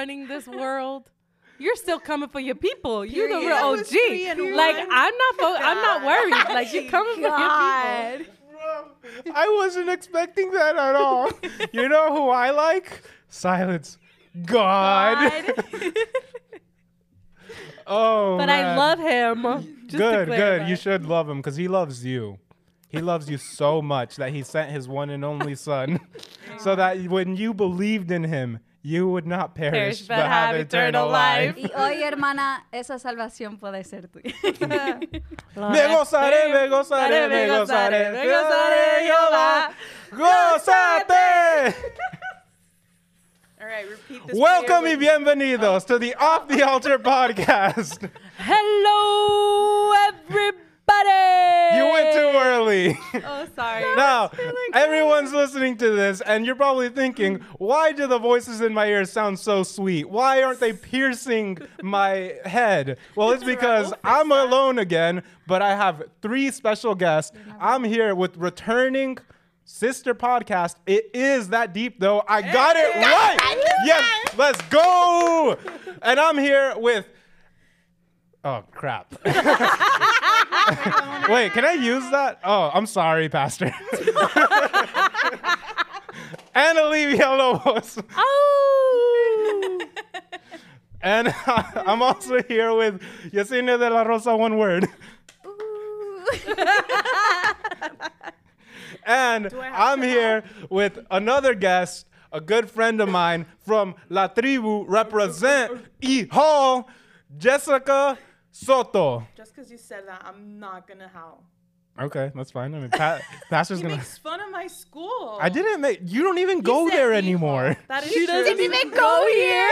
running this world, you're still coming for your people. You're the real OG. three and Like one. I'm not. Fo- I'm not worried. Like you're coming for your people. God. Bro, I wasn't expecting that at all. you know who I like? Silence. God. oh, But I love him. Just good, good. You should love him because he loves you. He loves you so much that he sent his one and only son, so that when you believed in him, you would not perish, but, have eternal life. Y hoy, hermana, esa salvación puede ser tuya. Me gozaré, me gozaré, me gozaré, me gozaré, Jehová. Gózate. All right, repeat this. Welcome prayer y with- bienvenidos oh. to the Off the Altar podcast. Hello, everybody. You went too early. Oh, sorry. Now, everyone's listening to this, and you're probably thinking, why do the voices in my ears sound so sweet? Why aren't they piercing my head? Well, it's because I'm alone again, but I have three special guests. I'm here with returning sister podcast. It is that deep, though. I got it right. Yes, let's go. And I'm here with. Oh, crap. Wait, can I use that? Oh, I'm sorry, Pastor. Ana Olivia Lobos. Oh. And I'm also here with Yesenia de la Rosa, one word. And I'm here with another guest, a good friend of mine from La Tribu, represent E Hall, Jessica Soto. Just because you said that, I'm not gonna howl. Okay, that's fine. I mean, pa- Pastor's He gonna. makes fun of my school. I didn't make. You don't even go said there evil. anymore. That is She true. doesn't even go here.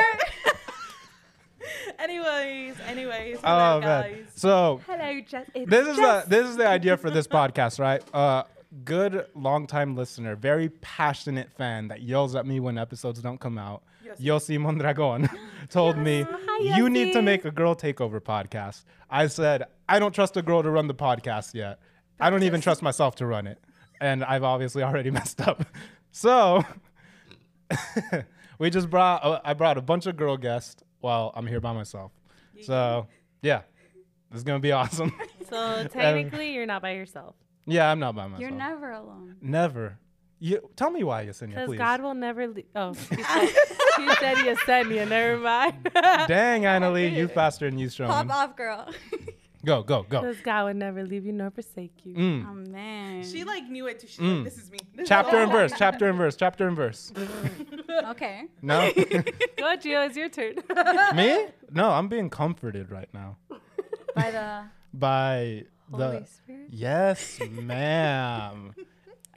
anyways, anyways. Oh hello, man. guys. So Hello, Jess. This is Jess. the this is the idea for this podcast, right? Uh, good longtime listener, very passionate fan that yells at me when episodes don't come out. Yes. Yossi Mondragon told me Hi, you need to make a girl takeover podcast. I said I don't trust a girl to run the podcast yet. I don't even trust myself to run it, and I've obviously already messed up. So we just brought uh, I brought a bunch of girl guests while I'm here by myself. So yeah, this is gonna be awesome. So technically, you're not by yourself. yeah, I'm not by myself. You're never alone. Never. You tell me why, Yesenia, Because please. God will never leave. Oh, he said, he said Yesenia. Never mind. Dang, Annalie, youth pastor you youth Pop showman. off, girl. Go, go, go. Because God would never leave you nor forsake you. Mm. oh man. She like knew it too. She's Mm. like, this is me. This is Chapter all and verse, chapter and verse, chapter and verse. okay. No? Go, Gio. It's your turn. me? No, I'm being comforted right now By the by Holy the. Spirit. Yes, ma'am.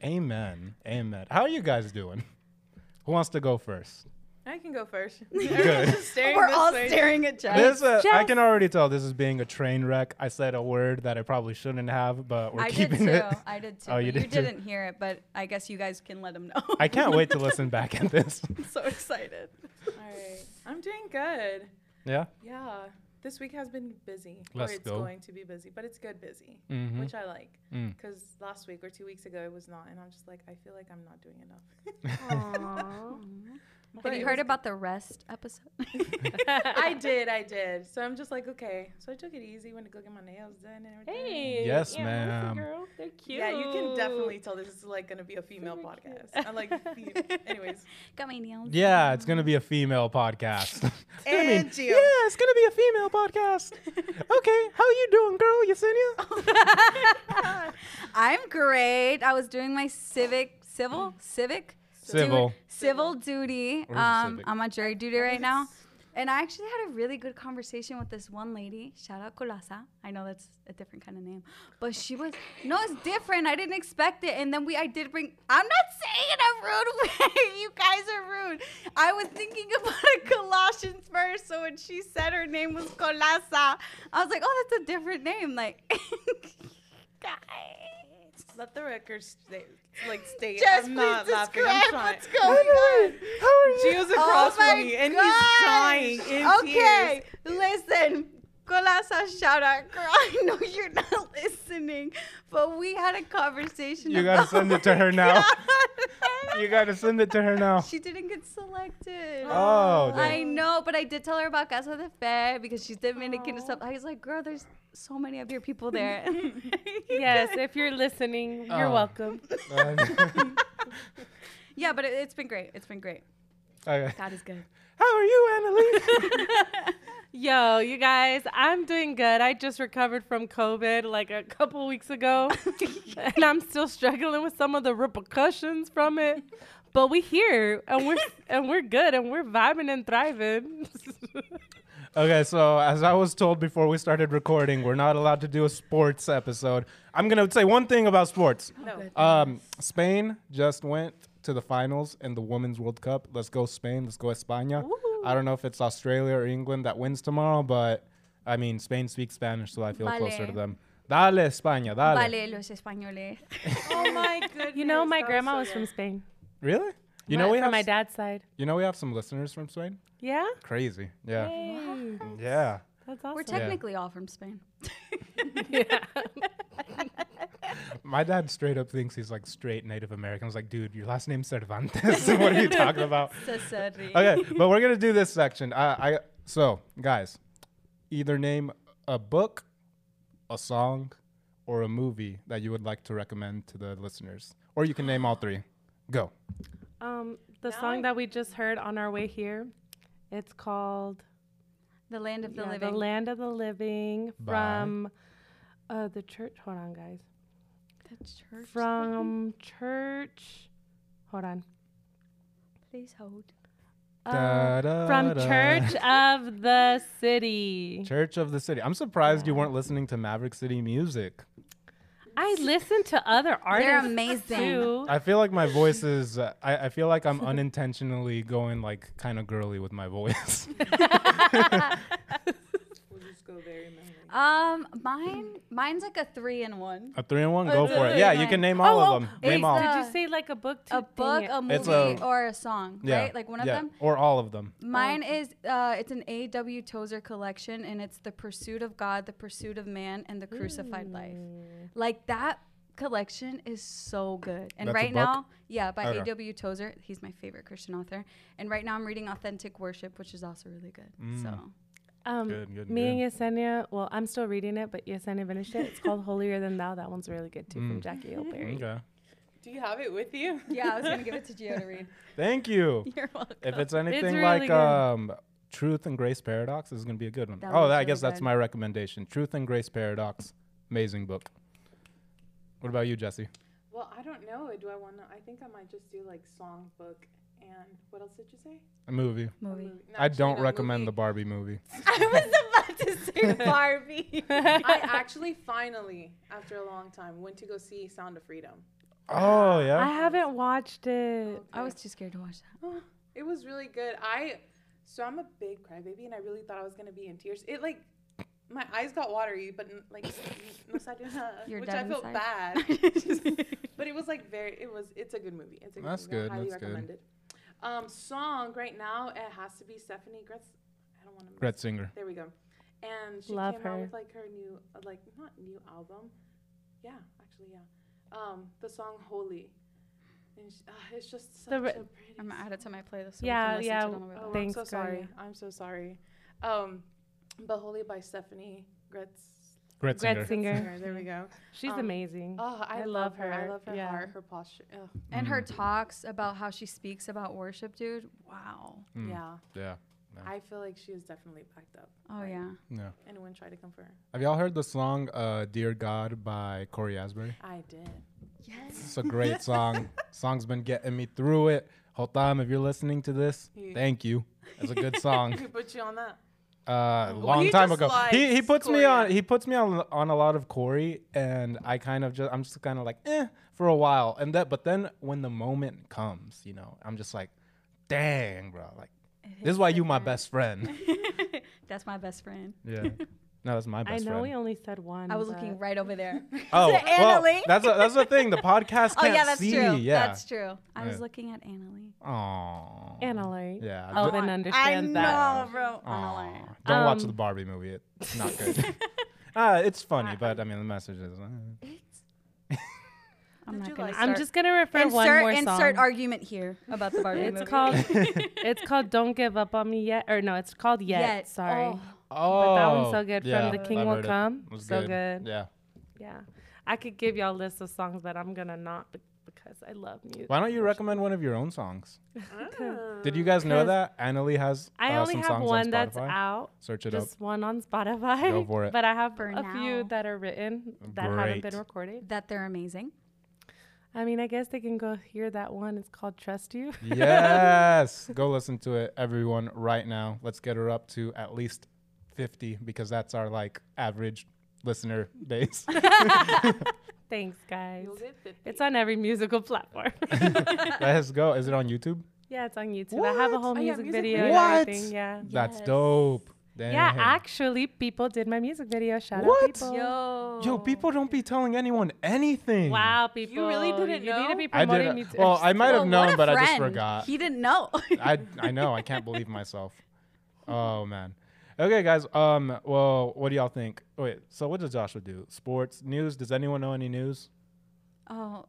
Amen. Amen. How are you guys doing? Who wants to go first? I can go first. Good. Just staring We're all way. staring at Jess. This, uh, I can already tell this is being a train wreck. I said a word that I probably shouldn't have, but we're I did keeping too. it. I did too. Oh, you but did too? didn't hear it, but I guess you guys can let him know. I can't wait to listen back at this. I'm so excited. All right. I'm doing good. Yeah. Yeah. This week has been busy. Let's or it's go. going to be busy, but it's good busy, Mhm. which I like. Mm. Because last week or two weeks ago it was not, and I'm just like, I feel like I'm not doing enough. Aww. But Have you heard about the rest episode? I did, I did. So I'm just like, okay. So I took it easy, went to go get my nails done and everything. Hey. Yes, yeah, ma'am. listen, Girl. They're cute. Yeah, you can definitely tell this is like gonna be a female Very podcast. cute. I like, anyways. Got my nails. Yeah, it's gonna be a female podcast. It's gonna be- And Gio. yeah, it's gonna be a female podcast. okay, how you doing, girl, Yesenia? Oh I'm great. I was doing my civic, civil, civic, Civil. du- civil duty. Um, civic? I'm on jury duty right now, and I actually had a really good conversation with this one lady. Shout out Colasa. I know that's a different kind of name, but she was no, it's different. I didn't expect it, and then we, I did bring. I'm not saying it in a rude way. you guys are rude. I was thinking about a Colossians verse, so when she said her name was Colasa, I was like, oh, that's a different name. Like, guys. Let the record stay, like state. Just I'm not laughing. I'm trying. what's oh going on. How are you? Gio's across Oh from me, and gosh. he's dying in Okay, tears. listen. Colasa, shout out, girl. I know you're not listening, but we had a conversation. You gotta send it to her now. You gotta send it to her now. She didn't get selected. Oh, oh I know, but I did tell her about Casa de Fe because she's Dominican and stuff. I was like, girl, there's so many of your people there. yes, if you're listening, you're Oh. welcome. Uh, yeah, but it, it's been great. It's been great. okay. God is good. How are you, Annalise? Yo, you guys, I'm doing good. I just recovered from COVID like a couple weeks ago, and I'm still struggling with some of the repercussions from it. But we here, and we're and we're good, and we're vibing and thriving. okay, so as I was told before we started recording, we're not allowed to do a sports episode. I'm gonna say one thing about sports. No. Um, Spain just went to the finals in the Women's World Cup. Let's go Spain. Let's go España. I don't know if it's Australia or England that wins tomorrow, but I mean Spain speaks Spanish, so I feel closer to them. Dale España, dale. Vale, los españoles. Oh my goodness. you know, my grandma so was from. Spain. Really? You My- know we from have my dad's side. You know we have some listeners from Spain. Yeah, Crazy. Yeah. Hey, Yeah. that's awesome. We're technically all from Spain. yeah. My dad straight up thinks he's like straight Native American. I was like, dude, your last name's Cervantes. what are you talking about? So sorry. Okay, but we're gonna do this section. I, I so guys, either name a book, a song, or a movie that you would like to recommend to the listeners, or you can name all three. Go. Um, the Now song I- that we just heard on our way here, it's called The land of the yeah, living. The Land of the Living By? from uh, the church. Hold on, guys. The church. From church. Hold on. Please hold. Uh, Da, from da, Church of the City. Church of the City. I'm surprised you weren't listening to Maverick City music. I listen to other artists. They're amazing. Too. I feel like my voice is. Uh, I, I feel like I'm unintentionally going like kind of girly with my voice. We'll just go very manly. Um, mine, mine's like a three in one. a three in one. Go for it. Yeah, you can name Oh, all oh, of them. it's Name all. the- Did you say like a book? Too? A book, a movie, a- or a song, Yeah. right? Like one of yeah. them. or all of them. Mine is uh, it's an A.W. Tozer collection, and it's the Pursuit of God, the Pursuit of Man, and the Crucified Life. Like that collection is so good. And That's a right book? now, yeah, by Okay. A.W. Tozer, he's my favorite Christian author. And right now, I'm reading Authentic Worship, which is also really good. Mm. So Um, Good, good, me and Yesenia, well, I'm still reading it, but Yesenia finished it. It's called Holier Than Thou. That one's really good too, from Mm. Jackie Hill Perry. Okay. Do you have it with you? yeah, I was gonna give it to Gio to read. Thank you. You're welcome. If it's anything really like good. um, Truth and Grace Paradox, this is gonna be a good one. That oh, was I really guess that's good. my recommendation. Truth and Grace Paradox, amazing book. What about you, Jesse? Well, I don't know. Do I want to? I think I might just do like song, book, and what else did you say? A movie. A Movie. No, I don't no, recommend the. Barbie movie. I was about to say Barbie. I actually finally, after a long time, went to go see Sound of Freedom. Oh yeah. I haven't watched it. Oh, I was too scared to watch that. Oh, it was really good. I so I'm a big crybaby, and I really thought I was gonna be in tears. It like my eyes got watery, but n- like no sadness, You're which dead I felt inside. bad. but it was like very. It was. It's a good movie. It's a good That's movie. good, I highly that's good. it. Um, song right now it has to be Steffany Gretz. I don't want to. Gretzinger. There we go. And she Love came her. out with like her new, uh, like not new album. Yeah, actually, yeah. Um, the song "Holy." And sh uh, it's just such The re- a pretty. I'm gonna add it to my playlist. So Yeah, we can yeah, To it on the Oh. Thanks, I'm so girl, sorry. yeah. I'm so sorry. Um, but Holy by Steffany Gretz. Gret Singer. Singer. There we go. She's Um, amazing. Oh, I, I love love her. I love her yeah. heart, her posture. Ugh. And her talks about how she speaks about worship, dude. Wow. Mm, Yeah, Yeah. I feel like she is definitely packed up. Oh by yeah. Yeah. Anyone try to confirm? Have y'all heard the song uh, "Dear God" by Cory Asbury? I did. Yes. It's a great song. Song's been getting me through it. Whole time, if you're listening to this, He- thank you. It's a good song. Who put you on that? Uh, a Well, long time ago. He he puts me on he puts me on on a lot of Corey, and I kind of just I'm just kind of like eh for a while, and that but then when the moment comes, you know, I'm just like, dang, bro, like this is why you my best friend. That's my best friend. yeah, no, that's my best I know friend. we only said one. I was but- looking right over there. oh, to well, that's a, that's the thing. The podcast oh can't yeah, that's see. true. Yeah. That's true. I was looking at Annalie. Aww. Annalie. Yeah. Oh, d- then I understand know, that. bro. Aw. Annalie. Don't watch Um, the Barbie movie. It's not good. uh, it's funny, but I mean the message is. Uh, I'm not gonna. like? I'm just gonna refer one insert more insert song. argument here about the Barbie it's movie. called it's called "Don't Give Up on Me Yet," or no, it's called "Yet." Yet. Sorry, Oh. Oh, but that one's so good. yeah, From the King I've Will heard it. Come, It was so good. Yeah. Yeah, I could give y'all a list of songs that I'm gonna not be- because I love music. Why don't you recommend one of your own songs? Ah. Did you guys know that Annalie has I uh, only some have songs one on that's out, Search it up. just one on Spotify. Go for it. But I have For a few that are written that haven't Great. been recorded. that they're amazing. I mean, I guess they can go hear that one. It's called "Trust You." yes. Go listen to it, everyone, right now. Let's get her up to at least 50 because that's our like average listener base. Thanks, guys. You'll get 50. It's on every musical platform. Let's go. Is it on YouTube? yeah, it's on YouTube. I have a What? whole Oh, yeah, music music video video. and What? everything. Yeah. That's Yes. dope. Damn. Yeah, actually, people did my music video. Shout What? out, people. Yo. Yo, people don't be telling anyone anything. Wow, people. You really didn't You need to know? be I promoting did. me. Well, I might have known, what a but I just forgot. He didn't know. I I know. I can't believe myself. Oh man. Okay, guys. Um. Well, what do y'all think? Wait. So, what does Joshua do? Sports, news. Does anyone know any news? oh.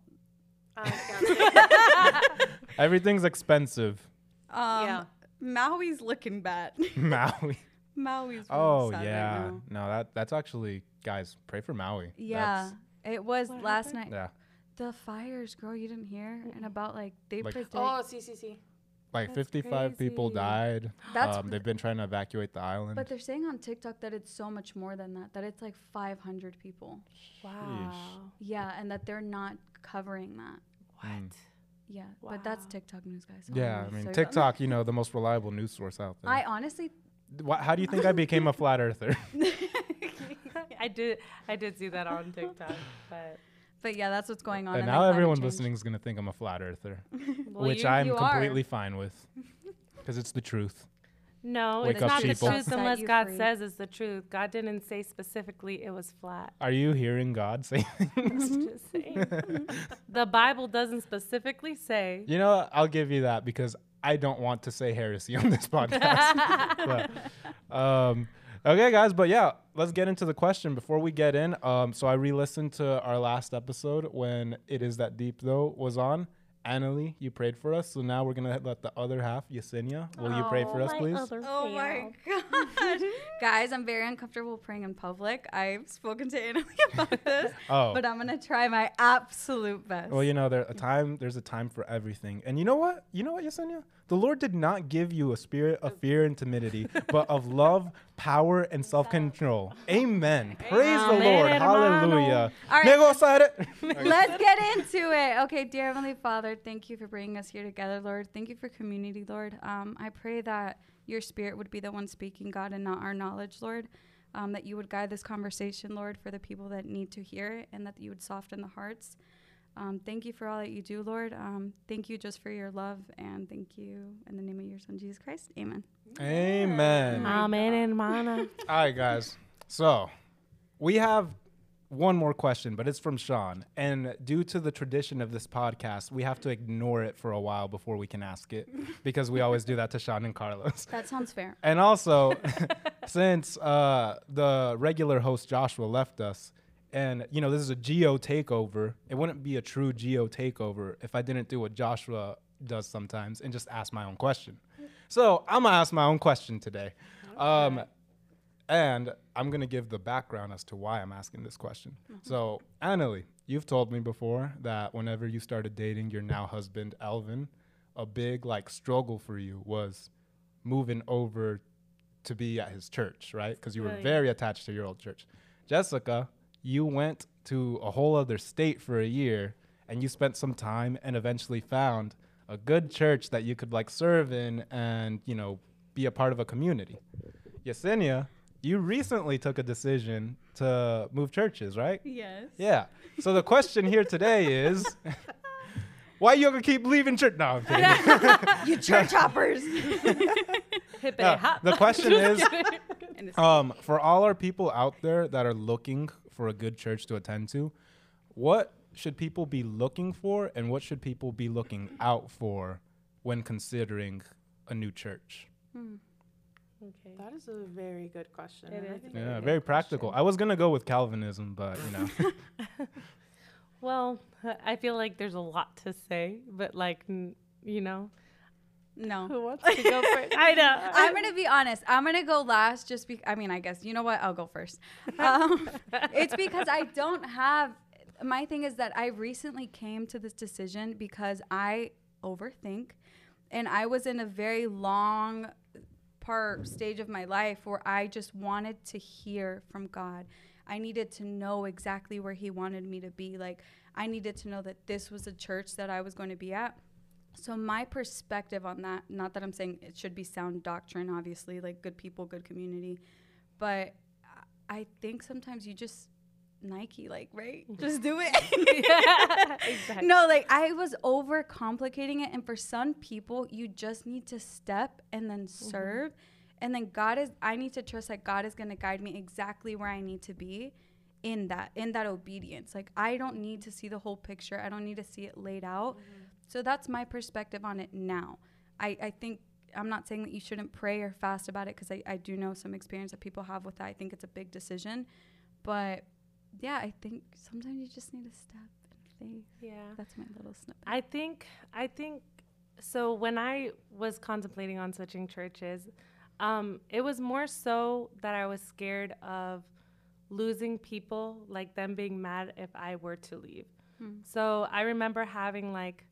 I Everything's expensive. Um, Yeah. Maui's looking bad. Maui. Maui's. Really Oh sad right yeah. now. no, that that's actually guys. Pray for Maui. Yeah. It was last happened? night. Yeah. The fires, girl, you didn't hear? And about like they Like- predict. oh, CCC. Like That's 55 people died. That's um, they've been trying to evacuate the island. but they're saying on TikTok that it's so much more than that. That it's like 500 people. Wow. Yeah, and that they're not covering that. Mm. Yeah, but that's TikTok news, guys. so Yeah, I'm I gonna mean say that. TikTok. You know, the most reliable news source out there. I honestly, Wha- how do you think I became a flat earther? I did. I did see that on TikTok, but but yeah, that's what's going on. and now everyone listening is gonna think I'm a flat earther, well, which you- I'm you are. completely fine with, because it's the truth. No, Wake it's up, not the truth unless God free. says it's the truth. God didn't say specifically it was flat. Are you hearing God say things? Just saying. the Bible doesn't specifically say. you know, what? I'll give you that because I don't want to say heresy on this podcast. But, um, okay, guys, but yeah, let's get into the question before we get in. Um, so I re-listened to our last episode when "It Is That Deep" though was on. Annalie, you prayed for us, so now we're gonna let the other half, Yesenia. Will you pray for us, please? Oh my god, guys! I'm very uncomfortable praying in public. I've spoken to Annalie about this, Oh, but I'm gonna try my absolute best. Well, you know, there a time. There's a time for everything, and you know what? You know what, Yesenia? The Lord did not give you a spirit of fear and timidity, but of love, power, and self-control. Amen. Praise the Lord. Hallelujah. All right. Let's get into it. Okay, dear Heavenly Father, thank you for bringing us here together, Lord. Thank you for community, Lord. Um, I pray that your spirit would be the one speaking, God, and not our knowledge, Lord. Um, that you would guide this conversation, Lord, for the people that need to hear it, and that you would soften the hearts. Um, thank you for all that you do, Lord. Um, thank you just for your love, and thank you in the name of your Son, Jesus Christ. Amen. Amen. Amen, hermana. All right, guys. So we have one more question, but it's from Sean. And due to the tradition of this podcast, we have to ignore it for a while before we can ask it because we always do that to Sean and Carlos. That sounds fair. And also, since uh, the regular host Joshua left us, and you know this is a Gio takeover, it wouldn't be a true Gio takeover if I didn't do what Joshua does sometimes and just ask my own question. So I'm gonna ask my own question today, um, and I'm gonna give the background as to why I'm asking this question. So Annalie, you've told me before that whenever you started dating your now husband Alvin, a big like struggle for you was moving over to be at his church, right? Because you were Right. very attached to your old church. Jessica, you went to a whole other state for a year and you spent some time and eventually found a good church that you could like serve in and, you know, be a part of a community. Yesenia, you recently took a decision to move churches, right? Yes. Yeah. So the question here today is why you gonna keep leaving church? No, I'm kidding. You church hoppers. Hippity No, hop. the question is um, for all our people out there that are looking for a good church to attend to, what should people be looking for and what should people be looking out for when considering a new church? Hmm. Okay. That is a very good question. It and I is think Very Yeah, very practical. question. I was gonna go with Calvinism, but you know, Well, I feel like there's a lot to say, but like, n- you know, No. who wants to go first? I know. I'm gonna be honest. I'm gonna go last. Just be. I mean, I guess you know what. I'll go first. Um, it's because I don't have. My thing is that I recently came to this decision because I overthink, and I was in a very long part stage of my life where I just wanted to hear from God. I needed to know exactly where He wanted me to be. Like I needed to know that this was a church that I was going to be at. So my perspective on that, not that I'm saying it should be sound doctrine, obviously, like good people, good community, but I think sometimes you just Nike, like, right? Just do it. yeah, exactly. No, like I was over complicating it, and for some people, you just need to step and then mm-hmm. serve, and then God is. I need to trust that God is going to guide me exactly where I need to be, in that in that obedience. Like I don't need to see the whole picture. I don't need to see it laid out. Mm-hmm. So that's my perspective on it now. I I think. I'm not saying that you shouldn't pray or fast about it because I, I do know some experience that people have with that. I think it's a big decision. But yeah, I think sometimes you just need to step in faith. Yeah. That's my little snippet. I think I think so when I was contemplating on switching churches, um, it was more so that I was scared of losing people, like them being mad if I were to leave. Hmm. So I remember having like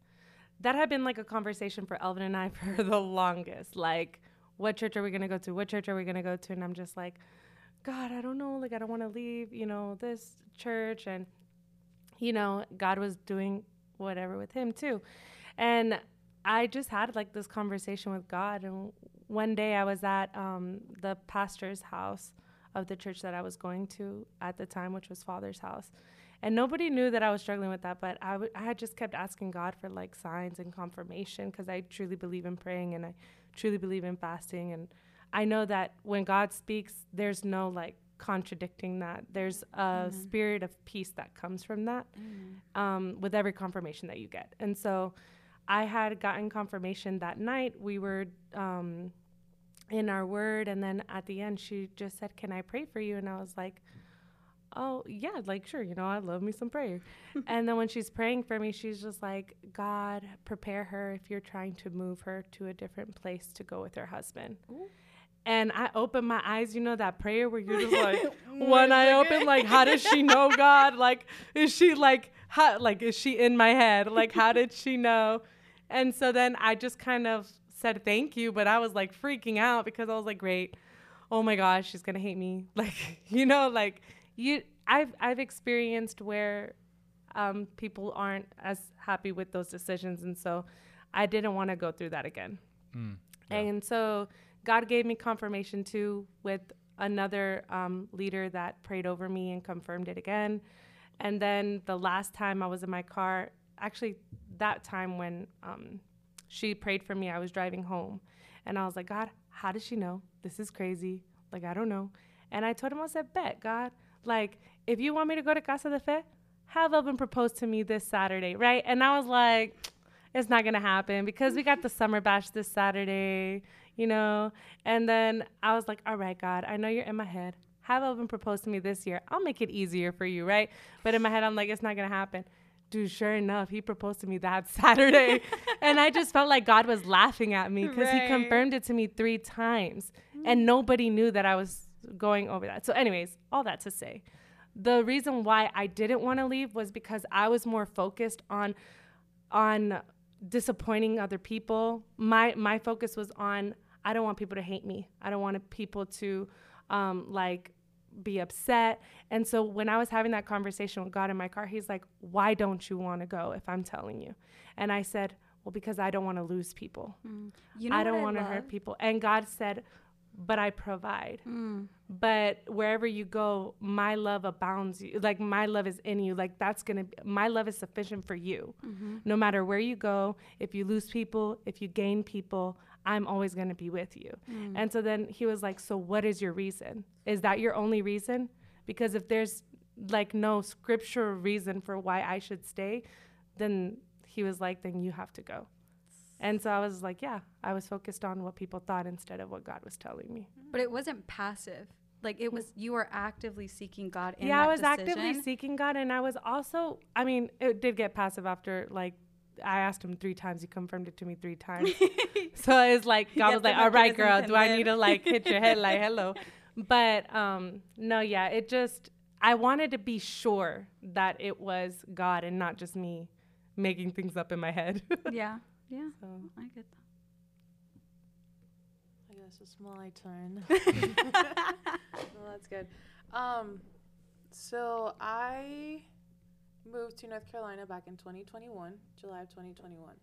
that had been like a conversation for Elvin and I for the longest. Like, what church are we gonna go to? What church are we gonna go to? And I'm just like, God, I don't know. Like, I don't want to leave, you know, this church. And, you know, God was doing whatever with him too. And I just had like this conversation with God. And one day I was at um, the pastor's house of the church that I was going to at the time, which was Father's house. And nobody knew that I was struggling with that, but I, w- I had just kept asking God for like signs and confirmation because I truly believe in praying and I truly believe in fasting. And I know that when God speaks, there's no like contradicting that. There's a spirit of peace that comes from that um, with every confirmation that you get. And so I had gotten confirmation that night. We were um, in our word, and then at the end, she just said, Can I pray for you? And I was like, Oh, yeah, like, sure, you know, I love me some prayer. and then when she's praying for me, she's just like, God, prepare her if you're trying to move her to a different place to go with her husband. And I open my eyes, you know, that prayer where you're just like, mm-hmm. one eye open, like, how does she know God? Like, is she like, how, like, is she in my head? Like, how did she know? And so then I just kind of said thank you, but I was like freaking out because I was like, great, oh my gosh, she's gonna hate me. Like, you know, like you, I've I've experienced where um, people aren't as happy with those decisions, and so I didn't want to go through that again. And so God gave me confirmation too with another um, leader that prayed over me and confirmed it again. And then the last time I was in my car, actually, that time when um, she prayed for me, I was driving home. And I was like, God, how does she know? This is crazy. Like, I don't know. And I told him, I said, Bet, God, like, if you want me to go to Casa de Fe, have Elvin propose to me this Saturday, right? And I was like, it's not gonna happen because we got the summer bash this Saturday, you know. And then I was like, all right, God, I know you're in my head. Have Elvin propose to me this year. I'll make it easier for you, right? But in my head, I'm like, it's not gonna happen. Dude, sure enough, he proposed to me that Saturday. and I just felt like God was laughing at me because he confirmed it to me three times. And mm-hmm. nobody knew that I was going over that. So, anyways, all that to say, the reason why I didn't want to leave was because I was more focused on on disappointing other people. My my focus was on I don't want people to hate me. I don't want people to um, like be upset. And so when I was having that conversation with God in my car, He's like, "Why don't you want to go if I'm telling you?" And I said, "Well, because I don't want to lose people. You know I don't want to hurt people." And God said, "But I provide." Mm. but wherever you go my love abounds you like my love is in you like that's gonna be, my love is sufficient for you Mm-hmm. no matter where you go if you lose people if you gain people i'm always gonna be with you Mm. and so then he was like so what is your reason is that your only reason because if there's like no scriptural reason for why i should stay then he was like then you have to go and so i was like yeah i was focused on what people thought instead of what god was telling me But it wasn't passive. Like it was you were actively seeking God in yeah, I was actively seeking God, and I was also, I mean, it did get passive after like I asked him three times. He confirmed it to me three times. so it's like God was like, "All right, girl, do I need to like hit your head like hello?" But um, no, yeah, it just I wanted to be sure that it was God and not just me making things up in my head. yeah, yeah, so I get that. I guess it's my turn. well, that's good. Um, so I moved to North Carolina back in 2021, July of 2021.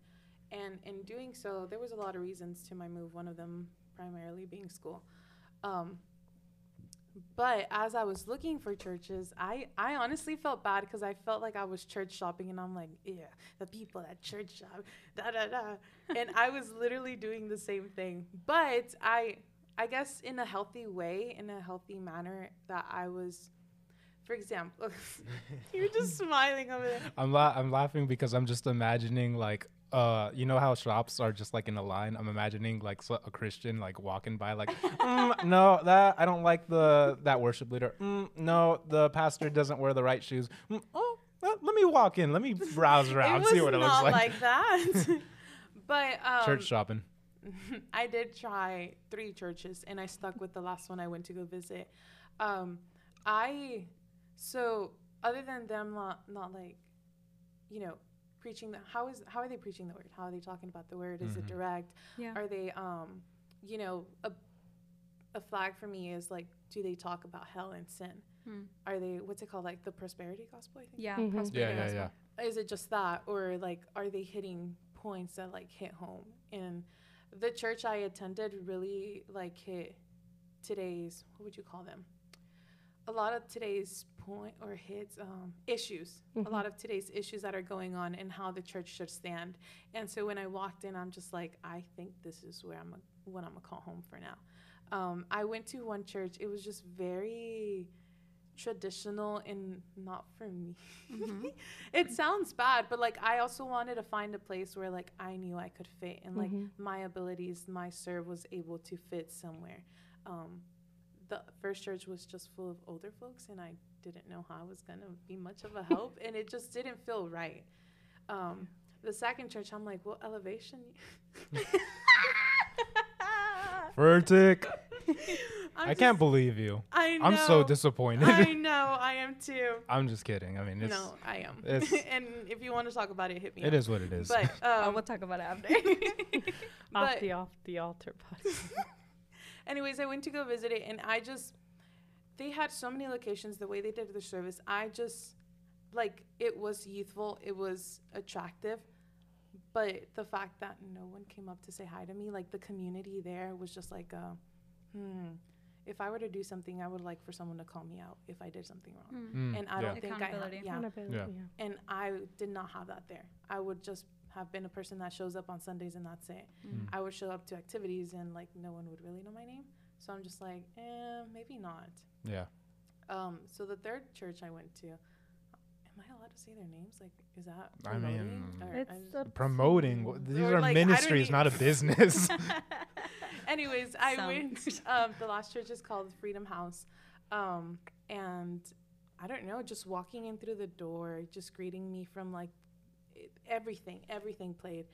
And in doing so, there was a lot of reasons to my move, one of them primarily being school. Um, but as I was looking for churches, I, I honestly felt bad because I felt like I was church shopping and I'm like, yeah, the people at church shop, da da da. and I was literally doing the same thing. But I I guess in a healthy way, in a healthy manner, that I was for example you're just smiling over there. I'm la- I'm laughing because I'm just imagining like uh you know how shops are just like in a line? I'm imagining like a christian like walking by like mm, no that i don't like the that worship leader. Mm, no the pastor doesn't wear the right shoes. Mm, oh let, let me walk in. Let me browse around see what it looks not like, like that. but um, church shopping. I did try three churches and I stuck with the last one I went to go visit. Um, I so other than them not not like you know preaching the how is how are they preaching the word? How are they talking about the word? Is it Mhm. direct? Yeah. Are they um you know a a flag for me is like do they talk about hell and sin? Hmm. Are they what's it called like the prosperity gospel? I think Yeah. Mhm. prosperity yeah yeah gospel. yeah is it just that or like are they hitting points that like hit home and the church i attended really like hit today's what would you call them a lot of today's point or hits um, issues a lot of today's issues that are going on and how the church should stand. And so when i walked in i'm just like i think this is where i'm a, what i'm gonna call home for now. Um, i went to one church. It was just very traditional and not for me. Mhm. it sounds bad but like i also wanted to find a place where like i knew i could fit and like Mhm. my abilities my serve was able to fit somewhere. Um the first church was just full of older folks and i didn't know how i was gonna be much of a help and it just didn't feel right um the second church i'm like well elevation Vertic. I'm i can't believe you I know. i'm so disappointed I know, I am too. i'm just kidding i mean it's no, I am. it's- and if you want to talk about it, hit me. it up. is what it is But Oh, um, we'll talk about it after. off But- the off the altar podcast. anyways, I went to go visit it, and I just they had so many locations. The way they did the service, I just like it was youthful, it was attractive, but the fact that no one came up to say hi to me, like the community there was just like, uh, hmm. If I were to do something, I would like for someone to call me out if I did something wrong. Mm, And I yeah. don't think I ha- Accountability. yeah. Yeah. yeah. and I did not have that there. I would just have been a person that shows up on Sundays and that's it. Mm. I would show up to activities and like no one would really know my name. So I'm just like, eh, maybe not. yeah Um, so the third church I went to, am I allowed to say their names? Like, is that I promoting? mean- It's I just- promoting wh- these are like, ministries not a business Anyways, I Some. went. Um, the last church is called Freedom House, um, and I don't know, just walking in through the door, just greeting me from like it, everything, everything played.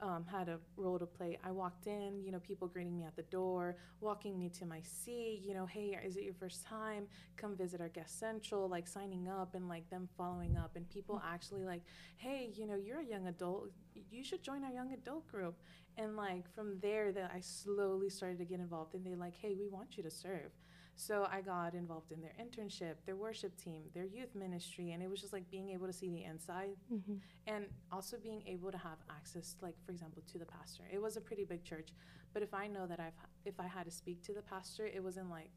Um, had a role to play. I walked in, you know, people greeting me at the door, walking me to my seat, you know, hey, is it your first time? Come visit our guest central, like signing up and like them following up, and people actually like, hey, you know, you're a young adult, you should join our young adult group. And like from there, that I slowly started to get involved, and they like, hey, we want you to serve. So I got involved in their internship, their worship team, their youth ministry, and it was just like being able to see the inside Mhm. and also being able to have access, like for example, to the pastor. It was a pretty big church, but if I know that I've if I had to speak to the pastor, it wasn't like,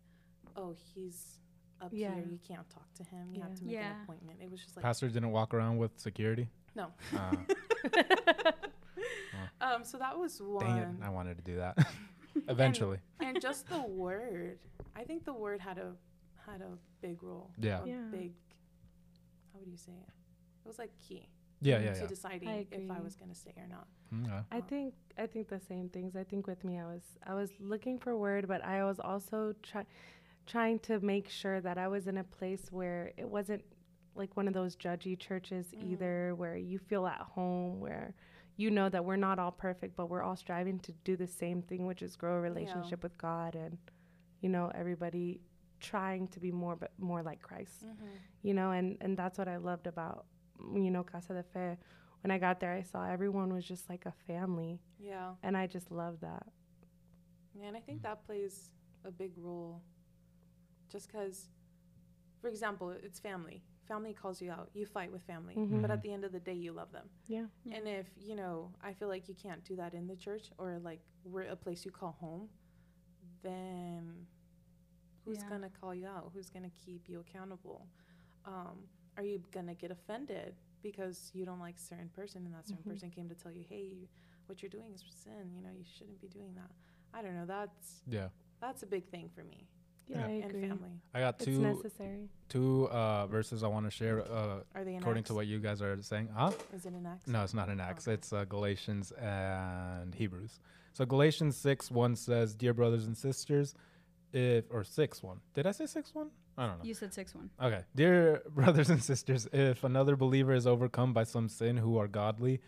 oh, he's up Yeah. here, you can't talk to him, you have to make an appointment. It was just like pastor didn't walk around with security no. uh, um, so that was one. dang it i wanted to do that eventually and just the word i think the word had a had a big role Yeah. a Yeah. big how would you say it it was like key yeah to yeah yeah deciding I if i was going to stay or not Mm, yeah. I think I think the same things. I think with me, I was I was looking for word, but I was also trying. trying to make sure that I was in a place where it wasn't like one of those judgy churches Mm-hmm. either, where you feel at home, where you know that we're not all perfect, but we're all striving to do the same thing, which is grow a relationship with God and, you know, everybody trying to be more but more like Christ. Mm-hmm. You know, and and that's what I loved about you know Casa de Fe. When I got there, I saw everyone was just like a family, Yeah. and I just love that. Yeah, and I think that plays a big role. Just because, for example, it's family. Family calls you out. You fight with family, Mhm. but at the end of the day, you love them. Yeah. Yeah. And if you know, I feel like you can't do that in the church or like we're a place you call home, then who's Yeah. gonna call you out? Who's gonna keep you accountable? Um, are you gonna get offended because you don't like certain person and that certain Mhm. person came to tell you, hey, what you're doing is sin. You know, you shouldn't be doing that. I don't know. That's Yeah. that's a big thing for me Yeah, Yeah. I and agree. family. I got It's two necessary. two uh, verses I want to share uh, Are they in according to what you guys are saying. Huh? Is it an Acts? No, it's not an Acts. Okay. It's uh, Galatians and Hebrews. So Galatians six one says, "Dear brothers and sisters, if or six one. Did I say six one? I don't know. You said six one. Okay. Dear brothers and sisters, if another believer is overcome by some sin who are godly,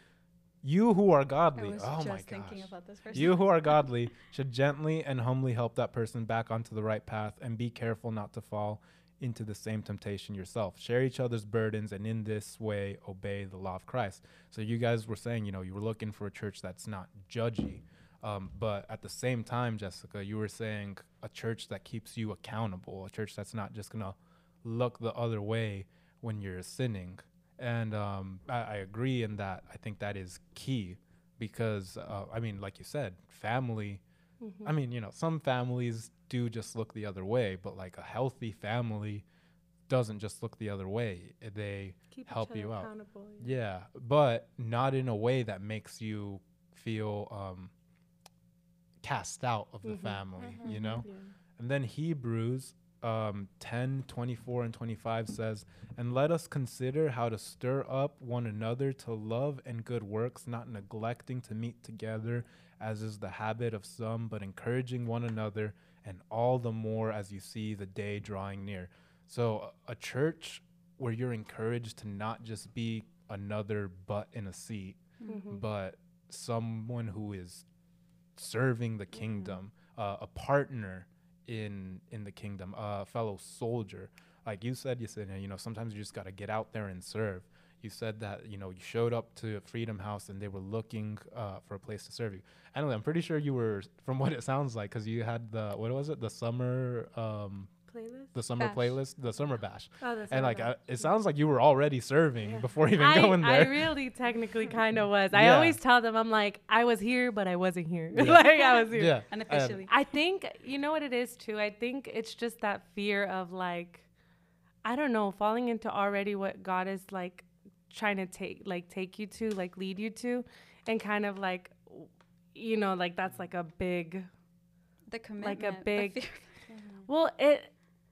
you who are godly, oh my gosh. about this first. You who are godly should gently and humbly help that person back onto the right path and be careful not to fall into the same temptation yourself. Share each other's burdens and in this way obey the law of Christ. So you guys were saying, you know, you were looking for a church that's not judgy. Um, but at the same time, Jessica, you were saying a church that keeps you accountable, a church that's not just gonna look the other way when you're sinning. And um, I, I agree in that. I think that is key because, uh, I mean, like you said, family. Mm-hmm. I mean, you know, some families do just look the other way, but like a healthy family doesn't just look the other way. They Keep help you out. accountable. yeah, but not in a way that makes you feel um, cast out of the Mhm. family, you Mhm. know? Yeah. And then Hebrews um, 10, 24, and 25 says, And let us consider how to stir up one another to love and good works, not neglecting to meet together, as is the habit of some, but encouraging one another, and all the more as you see the day drawing near. So, a, church where you're encouraged to not just be another butt in a seat, Mhm. but someone who is serving the kingdom, uh, a partner in in the kingdom, a fellow soldier. Like you said, you said you know sometimes you just got to get out there and serve. You said that you know you showed up to Freedom House and they were looking uh, for a place to serve you. Anyway, I'm pretty sure you were, from what it sounds like, because you had the what was it, the summer, um, Playlist. the summer Bash. playlist, the summer bash, Oh, that's and like bad. uh, it sounds like you were already serving Yeah. before even I, going there. I really technically kind of was. I Yeah. always tell them I'm like I was here, but I wasn't here. Yeah. like I was here. yeah, Unofficially. I think you know what it is too. I think it's just that fear of like, I don't know, falling into already what God is like trying to take, like take you to, like lead you to, and kind of like, you know, like that's like a big. the commitment. like a big- fear. Well, it.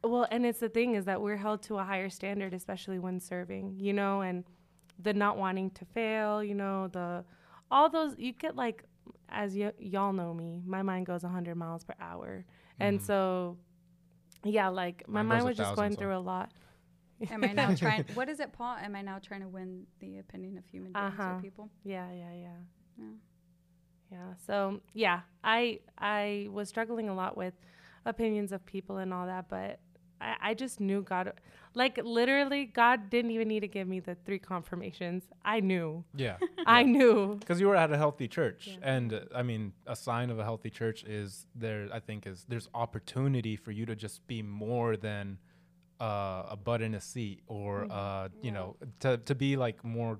Well, and it's the thing is that we're held to a higher standard, especially when serving, you know, and the not wanting to fail, you know, the all those you get like as y- y'all know me, my mind goes 100 miles per hour. And Mhm. so yeah, like my Mine mind was just going so- through a lot. Am I now trying? What is it, Paul? Am I now trying to win the opinion of human beings Uh-huh. or people? Yeah, yeah, yeah. Yeah. Yeah. So, yeah, I I was struggling a lot with opinions of people and all that, but I, I just knew God like literally God didn't even need to give me the three confirmations. I knew. yeah. I knew. because you were at a healthy church Yeah. and uh, i mean a sign of a healthy church is there i think is there's opportunity for you to just be more than uh, a butt in a seat or Mhm. uh, you Yeah. know to, to be like more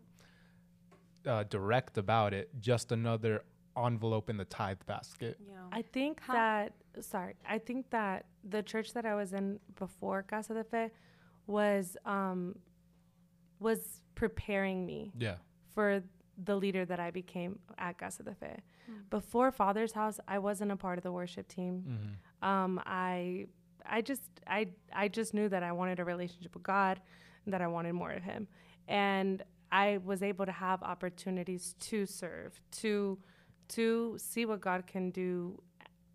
uh, direct about it just another envelope in the tithe basket Yeah. I think How- that sorry, I think that the church that I was in before Casa de Fe was um was preparing me yeah for the leader that I became at Casa de Fe. Mm. Before Father's House, I wasn't a part of the worship team. hmm Um, I, I just, I, I just knew that I wanted a relationship with God, and that I wanted more of Him, and I was able to have opportunities to serve, to, to see what God can do,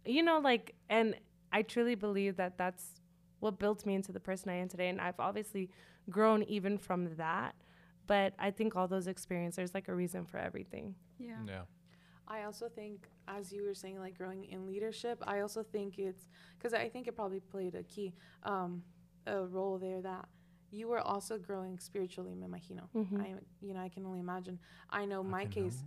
you know, like, and I truly believe that that's what built me into the person I am today. And I've obviously grown even from that. But I think all those experiences, there's like a reason for everything. Yeah. Yeah. I also think, as you were saying, like growing in leadership, I also think it's because I think it probably played a key um, a role there that you were also growing spiritually, me imagino. Mhm. I, you know, I can only imagine. I know I my can case.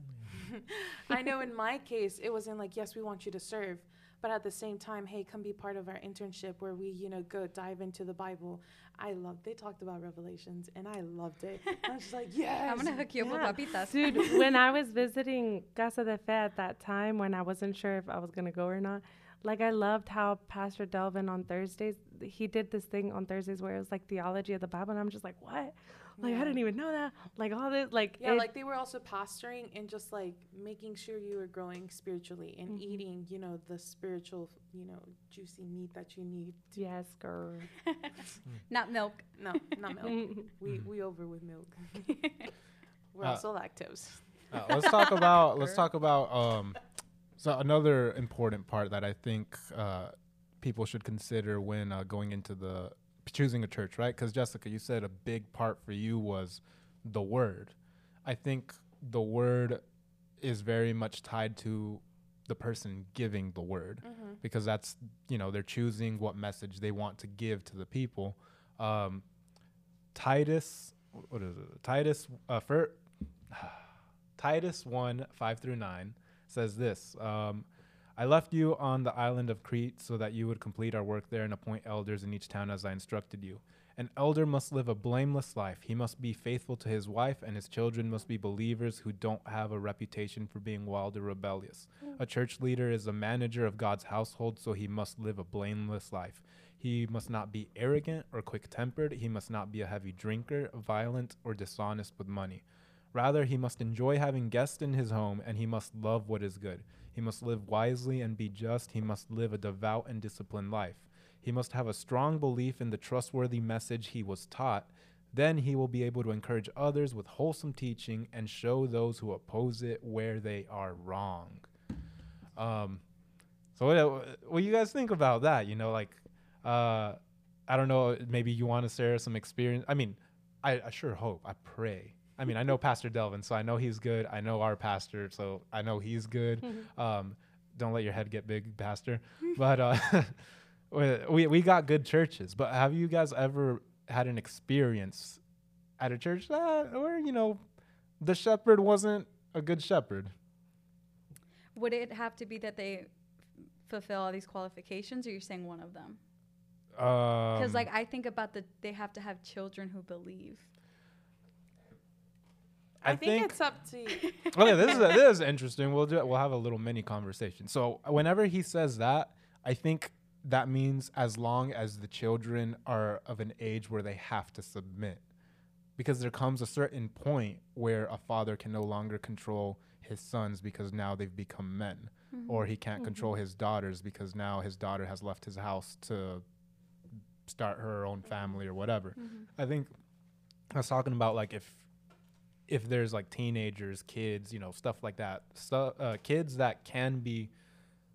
I know in my case, it wasn't like, yes, we want you to serve, but at the same time, hey, come be part of our internship where we, you know, go dive into the Bible. I loved. They talked about Revelations, and I loved it. I was just like, yes. I'm gonna hook you Yeah. up with papitas. Dude, when I was visiting Casa de Fe at that time, when I wasn't sure if I was gonna go or not, like I loved how Pastor Delvin on Thursdays, he did this thing on Thursdays where it was like theology of the Bible, and I'm just like, what? Like Yeah. I didn't even know that. Like all this, like Yeah, it- like they were also pastoring and just like making sure you were growing spiritually and Mhm. eating, you know, the spiritual, you know, juicy meat that you need. yes, girl. Not milk. No, not milk. We we over with milk. we're Uh, also lactose. Uh, let's talk about let's talk about um so another important part that I think uh, people should consider when uh, going into the choosing a church, right? Because Jessica, you said a big part for you was the word. I think the word is very much tied to the person giving the word Mm-hmm. because that's you know they're choosing what message they want to give to the people. Um, Titus, what is it? Titus, uh, for, Titus one five through nine says this. Um, I left you on the island of Crete so that you would complete our work there and appoint elders in each town as I instructed you. An elder must live a blameless life. He must be faithful to his wife, and his children must be believers who don't have a reputation for being wild or rebellious. A mm. church leader is a manager of God's household, so he must live a blameless life. He must not be arrogant or quick tempered. He must not be a heavy drinker, violent, or dishonest with money. Rather, he must enjoy having guests in his home, and he must love what is good. He must live wisely and be just. He must live a devout and disciplined life. He must have a strong belief in the trustworthy message he was taught. Then he will be able to encourage others with wholesome teaching and show those who oppose it where they are wrong. Um, so what, what do you guys think about that? You know, like, uh, I don't know, maybe you want to share some experience. I mean, I, I sure hope, I pray. I mean, I know Pastor Delvin, so I know he's good. I know our pastor, so I know he's good. Um, don't let your head get big, Pastor. But uh, we we got good churches. But have you guys ever had an experience at a church that where you know the shepherd wasn't a good shepherd? Would it have to be that they fulfill all these qualifications, or you're saying one of them? Because Because like I think about the they have to have children who believe. I, think, it's up to you. okay, this is this is interesting. We'll do it. We'll have a little mini conversation. So whenever he says that, I think that means as long as the children are of an age where they have to submit, because there comes a certain point where a father can no longer control his sons because now they've become men, mm-hmm. or he can't control mm-hmm. his daughters because now his daughter has left his house to start her own family or whatever. Mm-hmm. I think I was talking about like if if there's like teenagers, kids, you know, stuff like that, uh, kids that can be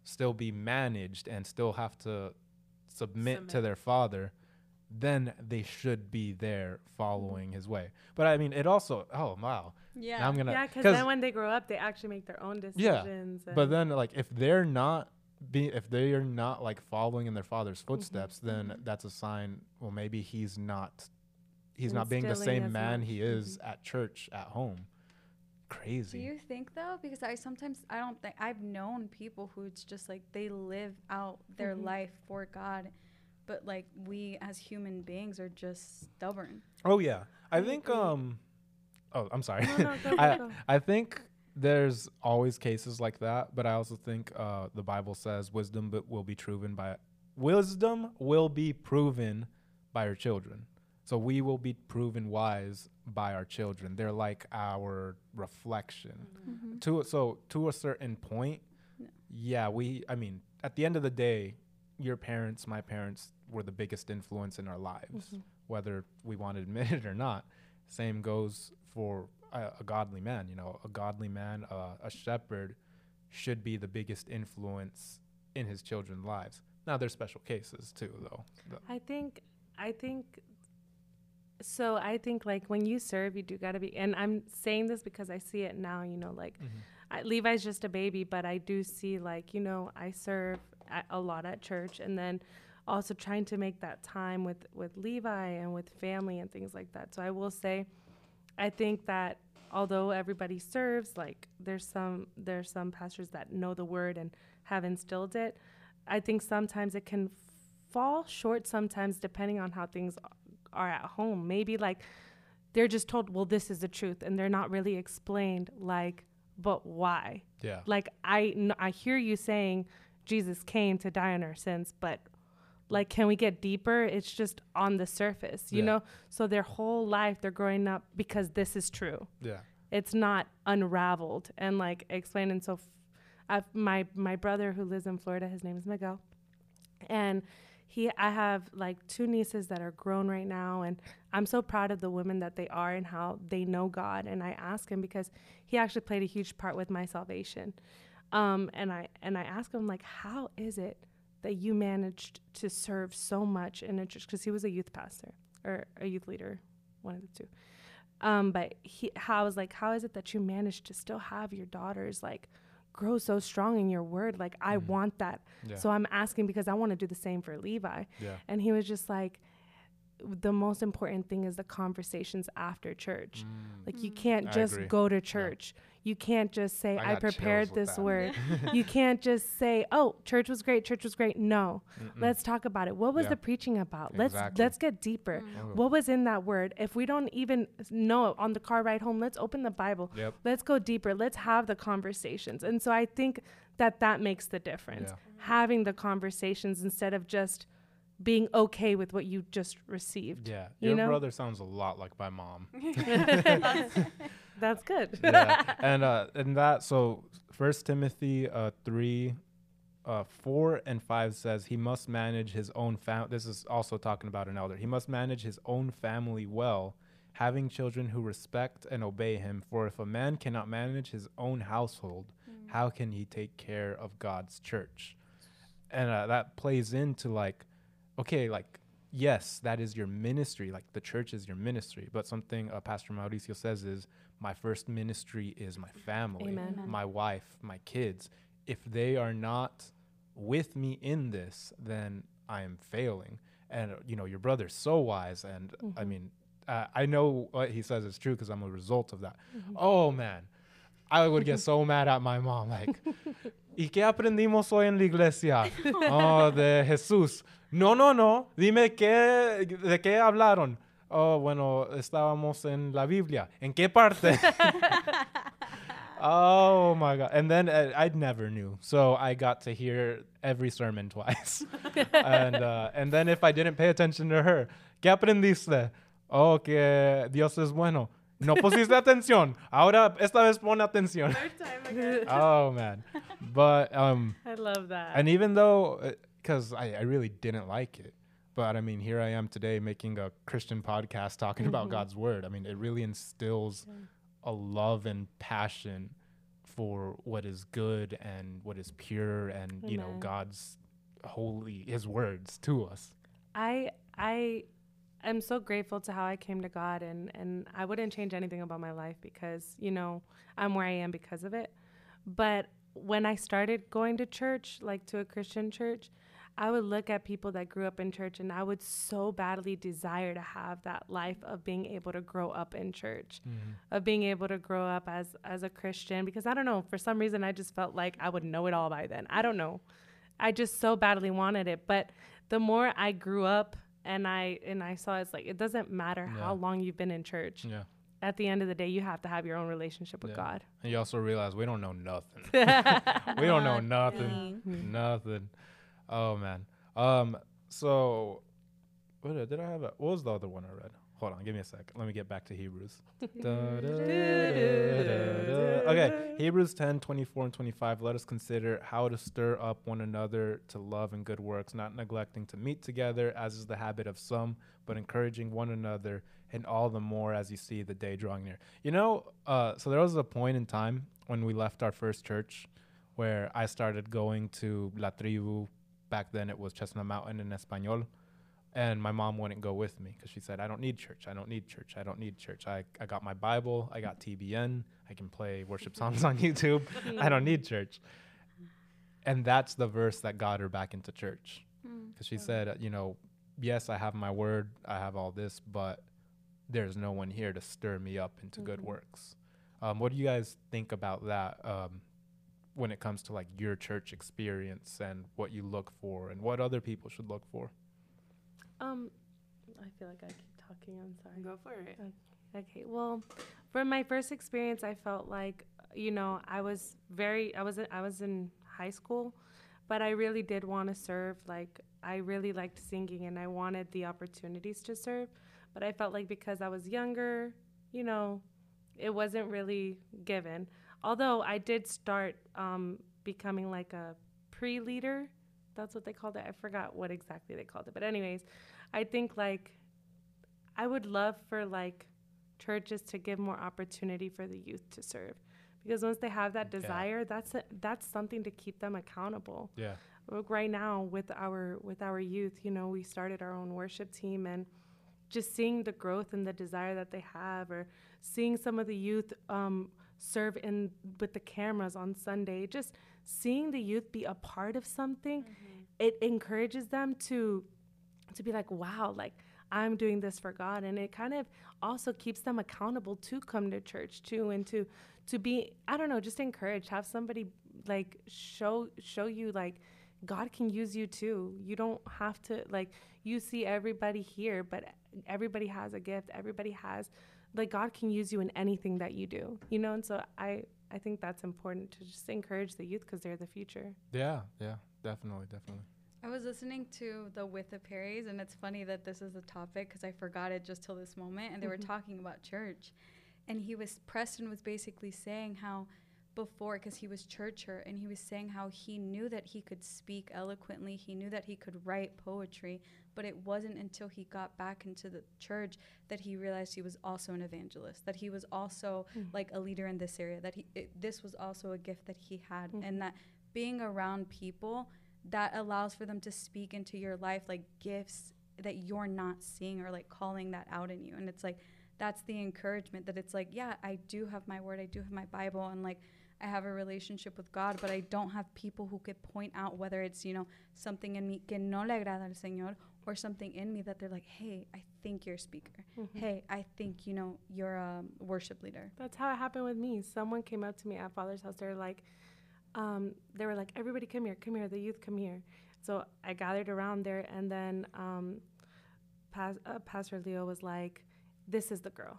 still be managed and still have to submit, to their father, then they should be there following his way. But I mean, it also, oh wow, Yeah. now I'm gonna, Yeah, because then when they grow up, they actually make their own decisions. Yeah, but then like if they're not be if they are not like following in their father's footsteps, then that's a sign. Well, maybe he's not. He's not being the same man much. he is at church at home. Crazy do you think though? Because I sometimes I don't think I've known people who it's just like they live out their Mhm. life for God, but like we as human beings are just stubborn. Oh yeah, I, think. Um. Oh, I'm sorry. No, no, go, I go. I think there's always cases like that, but I also think uh, the Bible says wisdom but will be proven by wisdom will be proven by our children. So we will be proven wise by our children. They're like our reflection. Mm-hmm. To so to a certain point, Yeah. yeah, we. I mean, at the end of the day, your parents, my parents, were the biggest influence in our lives, Mhm. whether we want to admit it or not. Same goes for a, a godly man. You know, a godly man, uh, a shepherd, should be the biggest influence in his children's lives. Now there's special cases too, though. I think, I think, so I think like when you serve, you do got to be, and I'm saying this because I see it now, you know, like mm-hmm. I, Levi's just a baby, but I do see like, you know, I serve a lot at church and then also trying to make that time with, with Levi and with family and things like that. So I will say, I think that although everybody serves, like there's some, there's some pastors that know the word and have instilled it. I think sometimes it can fall short sometimes depending on how things are at home. Maybe like they're just told, well, this is the truth, and they're not really explained, like, but why? yeah. Like, I, kn- I hear you saying Jesus came to die on our sins, but like, can we get deeper? It's just on the surface, you Yeah. know? So their whole life, they're growing up because this is true Yeah. it's not unraveled and like explained and so f- I've, my my brother who lives in Florida his name is Miguel and he I have like two nieces that are grown right now and I'm so proud of the women that they are and how they know God and I ask him because he actually played a huge part with my salvation. Um and I and I ask him like how is it that you managed to serve so much in a church? Because he was a youth pastor or a youth leader one of the two. Um, but he, how I was like, how is it that you managed to still have your daughters like grow so strong in your word? Like, I mm-hmm. want that. Yeah. So I'm asking because I want to do the same for Levi. Yeah. And he was just like, the most important thing is the conversations after church. Mm. Like, you mm. can't I just agree. go to church. You can't just say, I I, prepared this word. you can't just say, oh, church was great, church was great. No. Let's talk about it. What was Yeah. the preaching about? Let's Exactly. let's get deeper. Mm. What was in that word? If we don't even know on the car ride home, let's open the Bible. Yep. Let's go deeper. Let's have the conversations. And so I think that that makes the difference. Yeah. Having the conversations instead of just being okay with what you just received. Yeah. You Your know? brother sounds a lot like my mom. That's good. yeah. And uh and that so first Timothy uh three uh four and five says he must manage his own family. this is also talking about an elder. He must manage his own family well, having children who respect and obey him. For if a man cannot manage his own household, how can he take care of God's church? And uh, that plays into like, okay, like yes, that is your ministry. Like the church is your ministry. But something uh, Pastor Mauricio says is, my first ministry is my family, Amen. Amen. my wife, my kids. If they are not with me in this, then I am failing. And uh, you know, your brother's so wise, and I mean, uh, I know what he says is true because I'm a result of that. Oh man, I would get so mad at my mom, like. ¿Y qué aprendimos hoy en la iglesia? Oh, de Jesús. No, no, no. Dime qué, de qué hablaron. Oh, bueno, estábamos en la Biblia. ¿En qué parte? oh my God. And then uh, I never knew. So I got to hear every sermon twice. and, uh, and then if I didn't pay attention to her, ¿qué aprendiste? Oh, que Dios es bueno. No pusiste atención. Ahora esta vez pon atención. Third time again. oh man. But um I love that. and even though because I, I really didn't like it but i mean here i am today making a christian podcast talking about god's word i mean it really instills a love and passion for what is good and what is pure and you know god's holy his words to us I I am so grateful to how I came to God and and I wouldn't change anything about my life because, you know, I'm where I am because of it. But when I started going to church, like to a Christian church, I would look at people that grew up in church and I would so badly desire to have that life of being able to grow up in church, mm-hmm. of being able to grow up as as a Christian because I don't know, for some reason I just felt like I would know it all by then. I don't know. I just so badly wanted it, but the more I grew up and I and I saw it's like it doesn't matter how long you've been in church. yeah. At the end of the day, you have to have your own relationship with Yeah. God. and you also realize we don't know nothing. We don't know nothing. nothing. Oh man. Um so what did, did i have a, what was the other one i read hold on give me a sec. Let me get back to hebrews. Okay hebrews 10 24 and 25 let us consider how to stir up one another to love and good works not neglecting to meet together as is the habit of some but encouraging one another and all the more as you see the day drawing near. You know uh, so there was a point in time when we left our first church where I started going to La Tribu. Back then it was Chestnut Mountain in Espanol. And my mom wouldn't go with me because she said, I don't need church. I don't need church. I don't need church. I, I got my Bible. I got TBN. I can play worship songs on YouTube. I don't need church. And that's the verse that got her back into church. Because she said, uh, you know, yes, I have my word. I have all this, but there's no one here to stir me up into good works. Um, what do you guys think about that um, when it comes to like your church experience and what you look for and what other people should look for? Um, I feel like I keep talking. I'm sorry. Go for it. Okay. Well, from my first experience, I felt like you know I was very I was I was in high school, but I really did want to serve. Like I really liked singing, and I wanted the opportunities to serve. But I felt like because I was younger, you know, it wasn't really given. Although I did start um, becoming like a pre-leader. That's what they called it. I forgot what exactly they called it. But anyways, I think like I would love for like churches to give more opportunity for the youth to serve because once they have that Yeah. desire that's a, that's something to keep them accountable Yeah. Look, right now with our with our youth you know we started our own worship team and just seeing the growth and the desire that they have or seeing some of the youth um, serve in with the cameras on sunday just seeing the youth be a part of something it encourages them to to be like wow like i'm doing this for god and it kind of also keeps them accountable to come to church too and to to be i don't know just encouraged have somebody like show show you like god can use you too you don't have to like you see everybody here but everybody has a gift everybody has like god can use you in anything that you do you know and so i i think that's important to just encourage the youth because they're the future Yeah. Yeah. Definitely. Definitely. I was listening to the With the Perrys, and it's funny that this is the topic because I forgot it just till this moment. And they were mm-hmm. talking about church, and he was Preston was basically saying how before because he was churcher, and he was saying how he knew that he could speak eloquently, he knew that he could write poetry, but it wasn't until he got back into the church that he realized he was also an evangelist, that he was also mm. like a leader in this area, that he it, this was also a gift that he had, and mm-hmm. that being around people that allows for them to speak into your life like gifts that you're not seeing or like calling that out in you and it's like that's the encouragement that it's like yeah i do have my word i do have my bible and like i have a relationship with god but i don't have people who could point out whether it's you know something in me que no le agrada al señor or something in me that they're like hey i think you're a speaker mm-hmm. hey i think you know you're a worship leader That's how it happened with me. Someone came up to me at Father's house. They're like, um, they were like, everybody come here, come here, the youth come here. So I gathered around there, and then um, Pas- uh, Pastor Leo was like, this is the girl.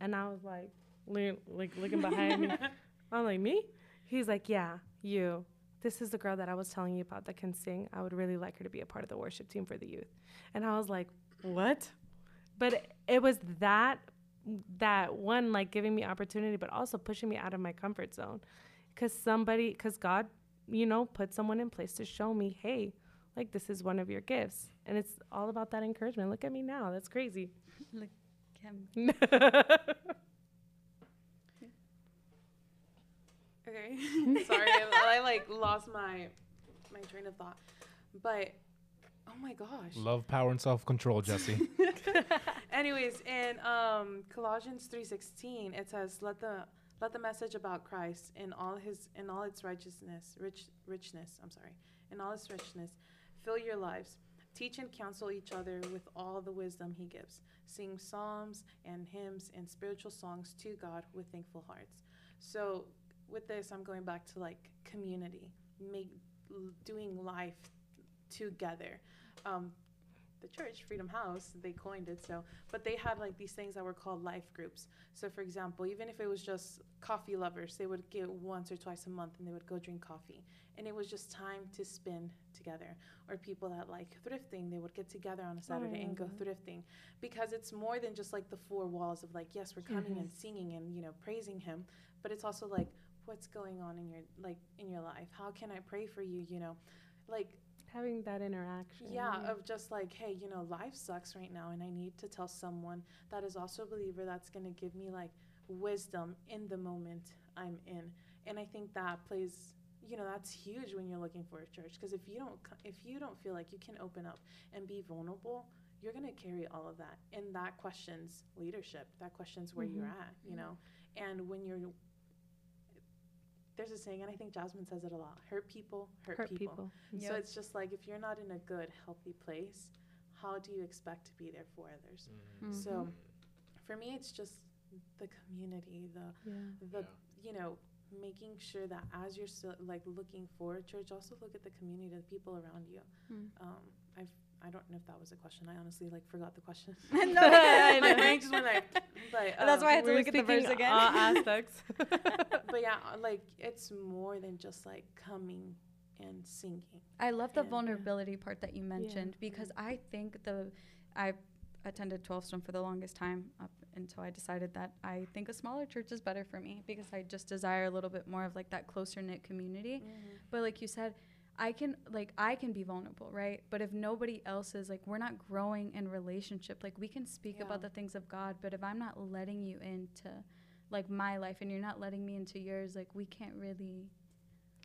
And I was like, le- like looking behind me. I'm like, me? He's like, yeah, you. This is the girl that I was telling you about that can sing. I would really like her to be a part of the worship team for the youth. And I was like, what? But it, it was that that one like giving me opportunity but also pushing me out of my comfort zone because somebody because god you know put someone in place to show me hey like this is one of your gifts and it's all about that encouragement look at me now that's crazy like Kim. Okay. Sorry, I, I like lost my my train of thought. But oh my gosh. Love, power, and self control, Jessi. Anyways, in um, Colossians three sixteen, it says, "Let the let the message about Christ in all his in all its righteousness, rich richness. I'm sorry, in all its richness, fill your lives. Teach and counsel each other with all the wisdom He gives. Sing psalms and hymns and spiritual songs to God with thankful hearts." So, with this, I'm going back to like community, make doing life together. Um, the church, Freedom House, they coined it so, but they had like these things that were called life groups. So, for example, even if it was just coffee lovers, they would get once or twice a month and they would go drink coffee. And it was just time to spend together. Or people that like thrifting, they would get together on a Saturday and go mm-hmm. thrifting because it's more than just like the four walls of like, yes, we're coming and mm-hmm. singing and, you know, praising Him, but it's also like, what's going on in your like in your life how can i pray for you you know like having that interaction. Yeah, of just like, hey, you know, life sucks right now, and I need to tell someone that is also a believer that's going to give me like wisdom in the moment I'm in. And I think that plays, you know that's huge when you're looking for a church because if you don't if you don't feel like you can open up and be vulnerable you're going to carry all of that. And that questions leadership. That questions where you're mm-hmm. at you know? And when you're there's a saying and i think jasmine says it a lot hurt people hurt, Hurt people, people. so it's just like if you're not in a good healthy place how do you expect to be there for others so Mhm. for me it's just the community the Yeah. the you know making sure that as you're still like looking for a church also look at the community the people around you Mm. um i've i don't know if that was a question i honestly like forgot the question No, I my know. brain just went like but And that's um, why I had to look at the verse again. All aspects. but yeah like it's more than just like coming and singing I love the And- vulnerability part that you mentioned because I think the I attended 12 Stone for the longest time up until I decided that I think a smaller church is better for me because I just desire a little bit more of like that closer knit community. But like you said, I can like I can be vulnerable, right? But if nobody else is like we're not growing in relationship, like we can speak Yeah. about the things of God, but if I'm not letting you into like my life and you're not letting me into yours, like we can't really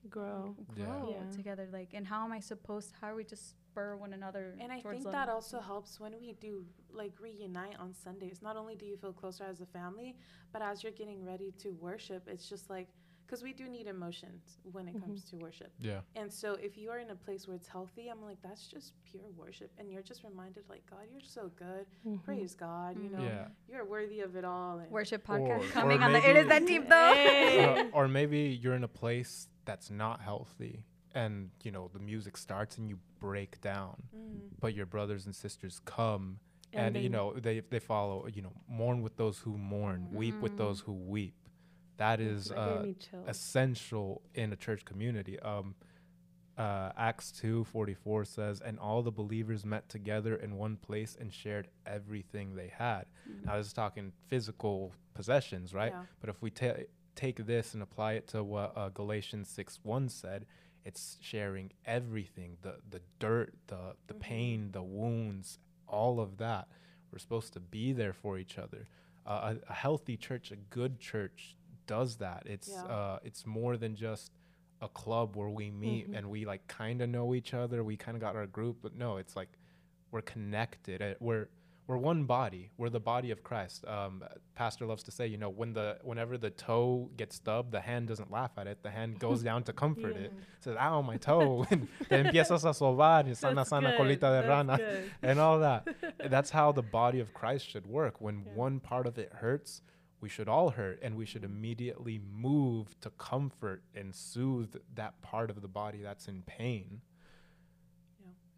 Grow. Yeah. grow Yeah. together. Like, and how am I supposed? How are we just spur one another? and i think love? that also helps when we do like reunite on sundays not only do you feel closer as a family but as you're getting ready to worship it's just like because we do need emotions when it comes to worship Yeah. And so if you are in a place where it's healthy, I'm like, that's just pure worship. And you're just reminded, like, God, you're so good. Mm-hmm. Praise God. You know, Yeah. you're worthy of it all. And worship podcast or coming on the. It is that deep though. Hey. Uh, or maybe you're in a place that's not healthy and you know the music starts and you break down Mm. but your brothers and sisters come And and, they- you know they they follow you know mourn with those who mourn weep with those who weep that is uh, essential in a church community um uh, Acts 2 44 says, And all the believers met together in one place and shared everything they had. Now, this is talking physical possessions, right? Yeah. But if we ta- take this and apply it to what uh, Galatians 6 1 said, it's sharing everything the, the dirt, the, the pain, the wounds, all of that. We're supposed to be there for each other. Uh, a, a healthy church, a good church, does that. It's Yeah. uh, it's more than just a club where we meet and we like kind of know each other. We kind of got our group, but no, it's like we're connected. Uh, We're we're one body. We're the body of Christ. Um, Pastor loves to say, you know, when the whenever the toe gets stubbed, the hand doesn't laugh at it. The hand goes down to comfort it. Says, "Ow, my toe!" and then empiezas a sobar, y sana sana colita de That's rana, good. and all that. That's how the body of Christ should work. When Yeah. one part of it hurts, we should all hurt, and we should immediately move to comfort and soothe that part of the body that's in pain.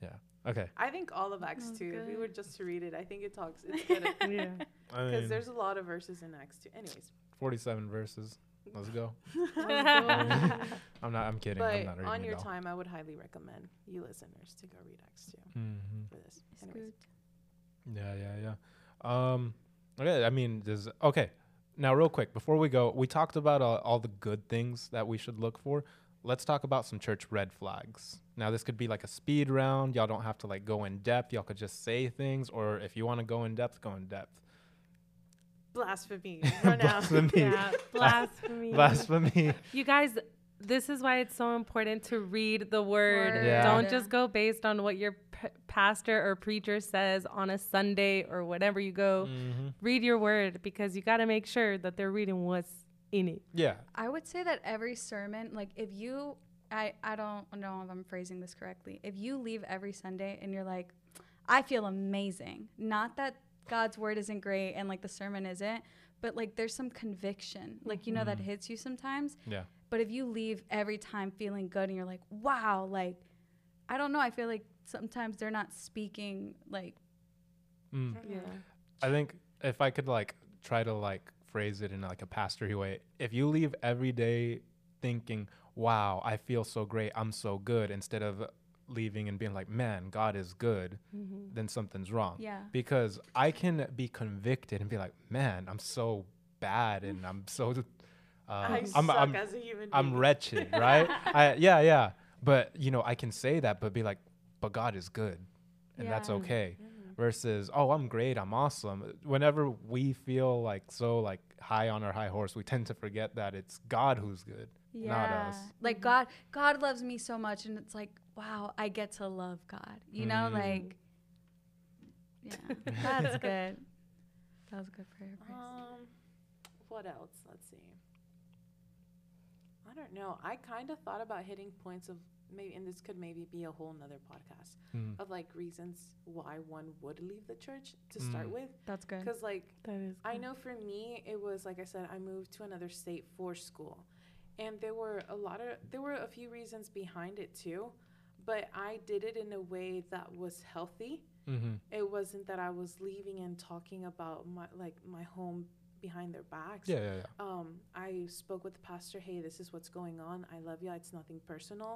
Yeah. Yeah. Okay. I think all of Acts Oh, 2, if we were just to read it, I think it talks, it's good. yeah. I Because mean, there's a lot of verses in Acts 2. Anyways. 47 verses. Let's go. yeah. I'm not. I'm kidding. I'm But not on your time, I would highly recommend you listeners to go read Acts 2 Mhm. for this. Anyways. Yeah, yeah, yeah. Um, okay. I mean, there's okay. Now, real quick, before we go, we talked about uh, all the good things that we should look for. Let's talk about some church red flags. Now, this could be like a speed round. Y'all don't have to like go in depth. Y'all could just say things, or if you want to go in depth, go in depth. Blasphemy. Blasphemy. yeah. Blasphemy. Blasphemy. You guys, this is why it's so important to read the word. Word. Yeah. Don't just go based on what your p- pastor or preacher says on a Sunday or whenever you go. Mhm. Read your word because you got to make sure that they're reading what's in it. Yeah. I would say that every sermon, like if you, I, I don't know if I'm phrasing this correctly. If you leave every Sunday and you're like, I feel amazing. Not that God's word isn't great and like the sermon isn't, but like there's some conviction, like you know that hits you sometimes. Yeah. But if you leave every time feeling good and you're like, wow, like I don't know, I feel like sometimes they're not speaking like Mm. Yeah. I think if I could like try to like phrase it in like a pastory way, if you leave every day thinking, "Wow, I feel so great, I'm so good," instead of leaving and being like, "Man, God is good," then something's wrong. Yeah. Because I can be convicted and be like, "Man, I'm so bad and I'm so uh, I I'm, suck I'm, as a human I'm wretched, right? I, yeah, yeah. But you know, I can say that, but be like, "But God is good," and that's Yeah. okay. versus oh i'm great i'm awesome whenever we feel like so like high on our high horse we tend to forget that it's god who's good not us Like God, God loves me so much, and it's like, wow, I get to love God. You know, Mm. like, yeah, that's good. That was a good prayer. Grace. Um, what else? Let's see. I don't know. I kind of thought about hitting points of maybe, and this could maybe be a whole nother podcast Mm. of like reasons why one would leave the church to start Mm. with. That's good. Because like That is. I know for me, it was like I said, I moved to another state for school, and there were a lot of there were a few reasons behind it too, but I did it in a way that was healthy. mm-hmm. It wasn't that I was leaving and talking about my like my home behind their backs. yeah yeah yeah Um, I spoke with the pastor. Hey, this is what's going on. I love you. It's nothing personal,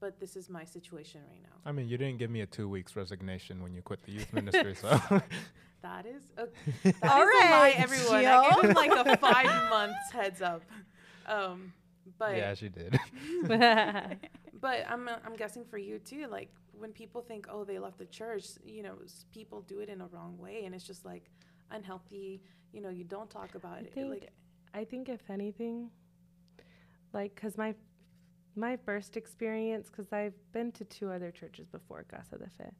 but this is my situation right now. i mean you didn't give me a two weeks resignation when you quit the youth ministry so That is a, that All is a lie, everyone. Jill. I gave him like a five months heads up. Um, but yeah she did but I'm uh, I'm guessing for you too. Like when people think, oh, they left the church, you know, people do it in a wrong way, and it's just like unhealthy. You know, you don't talk about I it. think, like I think if anything, like, cause my my first experience, cause I've been to two other churches before Casa de Fe,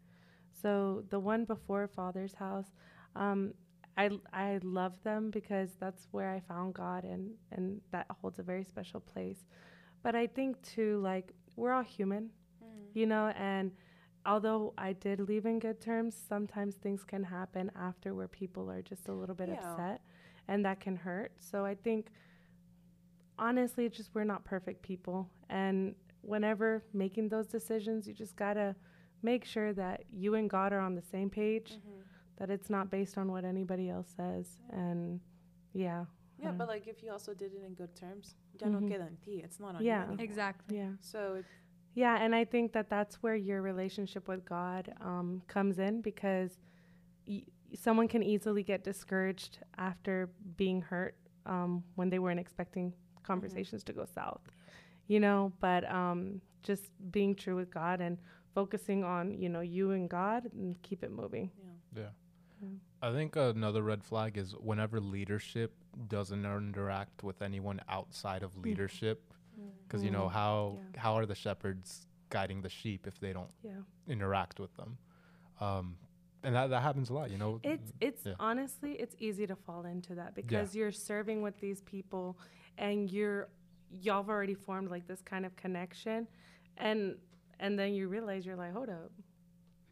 so the one before Father's House, um, I I love them because that's where I found God and and that holds a very special place. But I think too, like we're all human, you know, and although I did leave in good terms, sometimes things can happen after where people are just a little bit Yeah. upset and that can hurt. So I think honestly, it's just we're not perfect people. And whenever making those decisions, you just got to make sure that you and God are on the same page, Mhm. that it's not based on what anybody else says. And yeah. yeah, Mm. but like if you also did it in good terms, ya no Mhm. queda en ti. It's not on Yeah. you anymore. Exactly. Yeah. So it, Yeah, and I think that that's where your relationship with God um, comes in because y- someone can easily get discouraged after being hurt um, when they weren't expecting conversations to go south, you know. But um, just being true with God and focusing on you know you and God and keep it moving. yeah. yeah Yeah. I think another red flag is whenever leadership doesn't interact with anyone outside of leadership, because you know Mm, how yeah. how are the shepherds guiding the sheep if they don't Yeah, interact with them, um, and that that happens a lot. You know, it's it's Yeah. honestly it's easy to fall into that because you're serving with these people and you're y'all have already formed like this kind of connection and and then you realize you're like hold up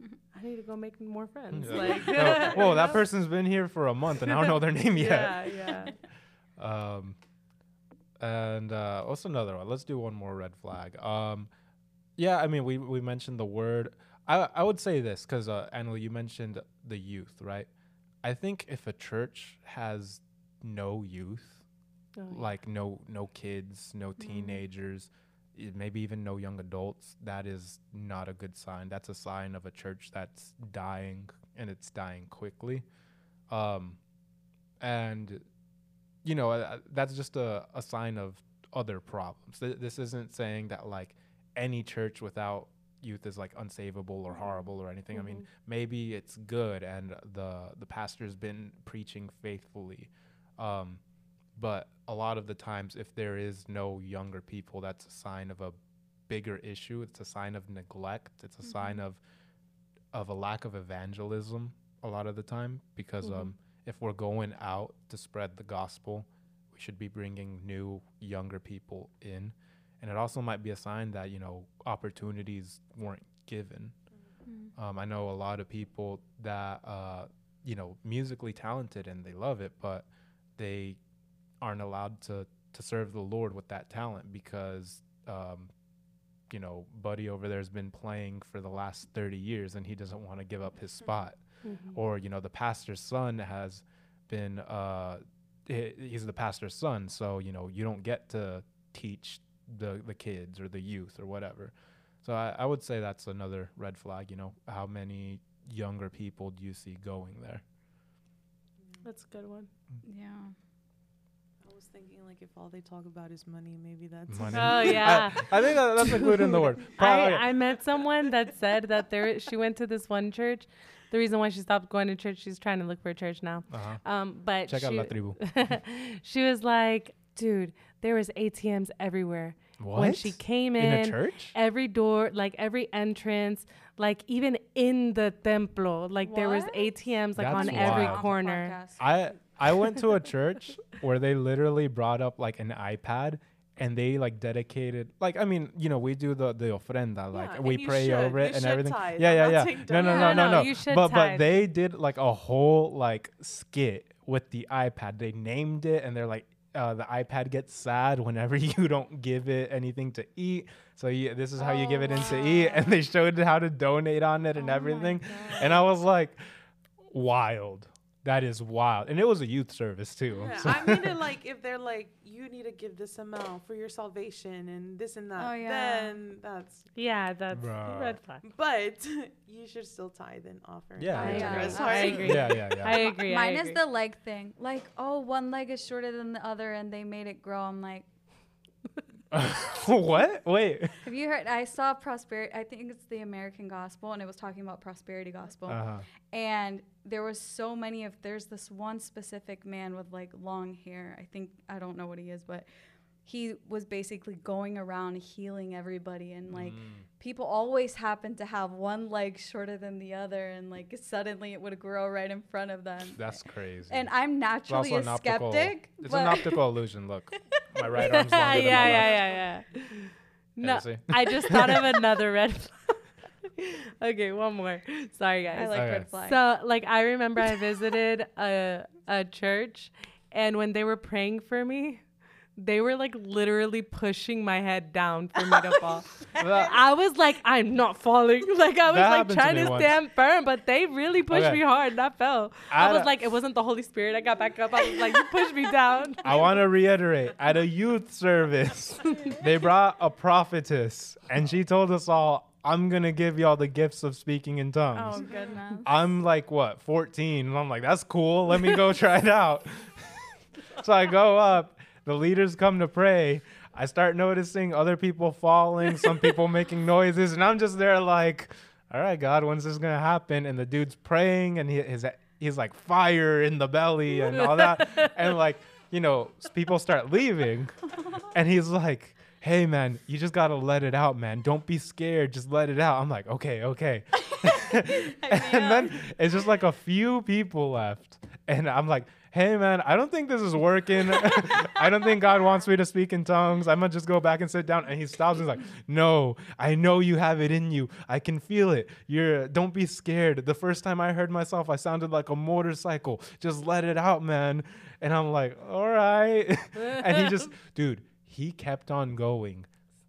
i need to go make more friends Yeah. like No, whoa, that person's been here for a month and I don't know their name yet. yeah yeah Um, and uh, what's another one? Let's do one more red flag. Um, yeah, I mean, we we mentioned the word. I I would say this because uh, Anna, you mentioned the youth, right? I think if a church has no youth, Oh, yeah. like no no kids, no teenagers, i- maybe even no young adults, that is not a good sign. That's a sign of a church that's dying and it's dying quickly. Um, and you know uh, that's just a, a sign of other problems. Th- this isn't saying that like any church without youth is like unsavable or horrible or anything. I mean, maybe it's good and the the pastor's been preaching faithfully. Um, but a lot of the times if there is no younger people, that's a sign of a bigger issue. It's a sign of neglect. It's a sign of of a lack of evangelism a lot of the time because Mhm. um if we're going out to spread the gospel, we should be bringing new younger people in. And it also might be a sign that, you know, opportunities weren't given. Um, I know a lot of people that, uh, you know, musically talented and they love it, but they aren't allowed to, to serve the Lord with that talent because, um, you know, Buddy over there has been playing for the last 30 years and he doesn't want to give up his spot Mhm. or you know the pastor's son has been uh, he's the pastor's son so you know you don't get to teach the the kids or the youth or whatever. So I, I would say that's another red flag you know how many younger people do you see going there? That's a good one. Yeah. I was thinking like if all they talk about is money, maybe that's Money. oh yeah. I think that, that's included in the word. I, Probably- I met someone that said that there she went to this one church the reason why she stopped going to church. She's trying to look for a church now. Uh-huh. Um, but Check out she, La Tribu. she was like, dude, there was ATMs everywhere. When she came In in, a church? every door, like every entrance, like even in the templo, like there was ATMs like That's on every corner. I I went to a church where they literally brought up like an iPad and they like dedicated like I mean you know we do the the ofrenda like Yeah, we pray should. over You it and everything tithe. yeah yeah yeah no no No, no no no, you should but but they did like a whole like skit with the iPad they named it and they're like uh, the iPad gets sad whenever you don't give it anything to eat. So you, this is how you give Oh, it in to eat, and they showed how to donate on it and Oh everything. And I was like, wild. That is wild. And it was a youth service too. Yeah, so- I mean it like if they're like you need to give this amount for your salvation and this and that, Oh, yeah. then that's. Yeah, that's Bruh. red flag. But you should still tithe and offer. Yeah, I yeah, agree. generous I agree. yeah, yeah, yeah. I agree. I Mine is the leg thing. Like, oh, one leg is shorter than the other, and they made it grow. I'm like, what? Wait. have you heard? I saw prosperity. I think it's the American Gospel, and it was talking about prosperity gospel. Uh-huh. and there was so many of there's this one specific man with like long hair i think i don't know what he is but he was basically going around healing everybody and like Mm. people always happen to have one leg shorter than the other and like suddenly it would grow right in front of them That's crazy. and i'm naturally a optical. skeptic It's an optical illusion. Look, my right arm's yeah, longer yeah, than my yeah, left. yeah, yeah. No, see? I just thought of another red flag. okay, one more. Sorry, guys. i like Okay. red flags So, like, I remember I visited a a church, and when they were praying for me, they were like literally pushing my head down for me to fall. I was like, I'm not falling. Like I was That like happened to trying me to once. stand firm, but they really pushed Okay. me hard, and I fell. I At was like, it wasn't the Holy Spirit. I got back up. I was like, you pushed me down. I want to reiterate at a youth service, they brought a prophetess and she told us all, I'm going to give y'all the gifts of speaking in tongues. oh goodness I'm like, what, 14? And I'm like, that's cool. Let me go try it out. so I go up. The leaders come to pray. I start noticing other people falling, some people making noises, and I'm just there like, all right, God, when's this gonna happen? And the dude's praying, and he, his he's like fire in the belly and all that, and like you know, people start leaving, and he's like. Hey man, you just gotta let it out, man. Don't be scared. Just let it out. I'm like, okay, okay. and then it's just like a few people left. And I'm like, hey, man, I don't think this is working. I don't think God wants me to speak in tongues. I'm going to just go back and sit down. And he stops and he's like, no, I know you have it in you. I can feel it. You're, don't be scared. The first time I heard myself, I sounded like a motorcycle. Just let it out, man. And I'm like, all right. and he just, dude, he kept on going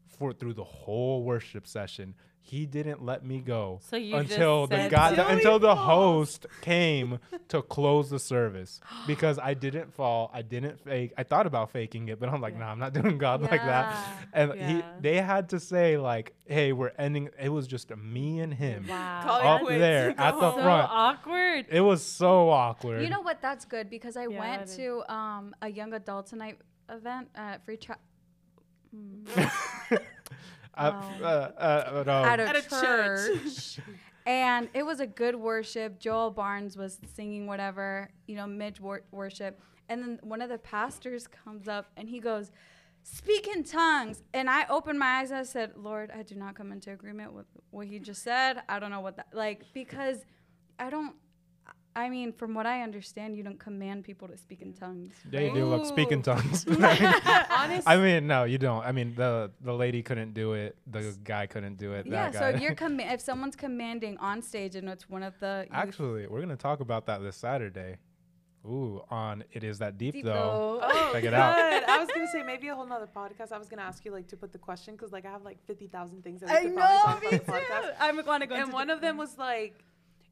for through the whole worship session. He didn't let me go So you until the said- guy Until until the host came to close the service because I didn't fall. I didn't fake. I thought about faking it, but I'm like, nah, I'm not doing God like that. Yeah. And he, they had to say like, hey, we're ending. It was just me and him Wow. Up quits. there at the so front. awkward. It was so awkward. You know what? That's good because I Yeah, went to um, a young adult tonight event at Free Tra- I- uh, uh, no. at a At a church. church. and it was a good worship. Joel Barnes was singing whatever, you know, mid wor- worship. And then one of the pastors comes up and he goes, Speak in tongues. And I opened my eyes and I said, Lord, I do not come into agreement with what he just said. I don't know what that, like, because I don't, I mean, from what I understand, you don't command people to speak in tongues. Yeah, you do look speak in tongues. Honest, I mean, no, you don't. I mean, the the lady couldn't do it. The guy couldn't do it. Yeah, that so if you're comm- if someone's commanding on stage and it's one of the Actually, we're gonna talk about that this Saturday. Ooh, on it is that deep, Deep though. though. Oh, Check it good. out. I was gonna say maybe a whole nother podcast. I was gonna ask you like to put the question because like I have like fifty thousand things that we I could know, probably me talk about too. podcast. I'm going to go. And one of them mm. was like,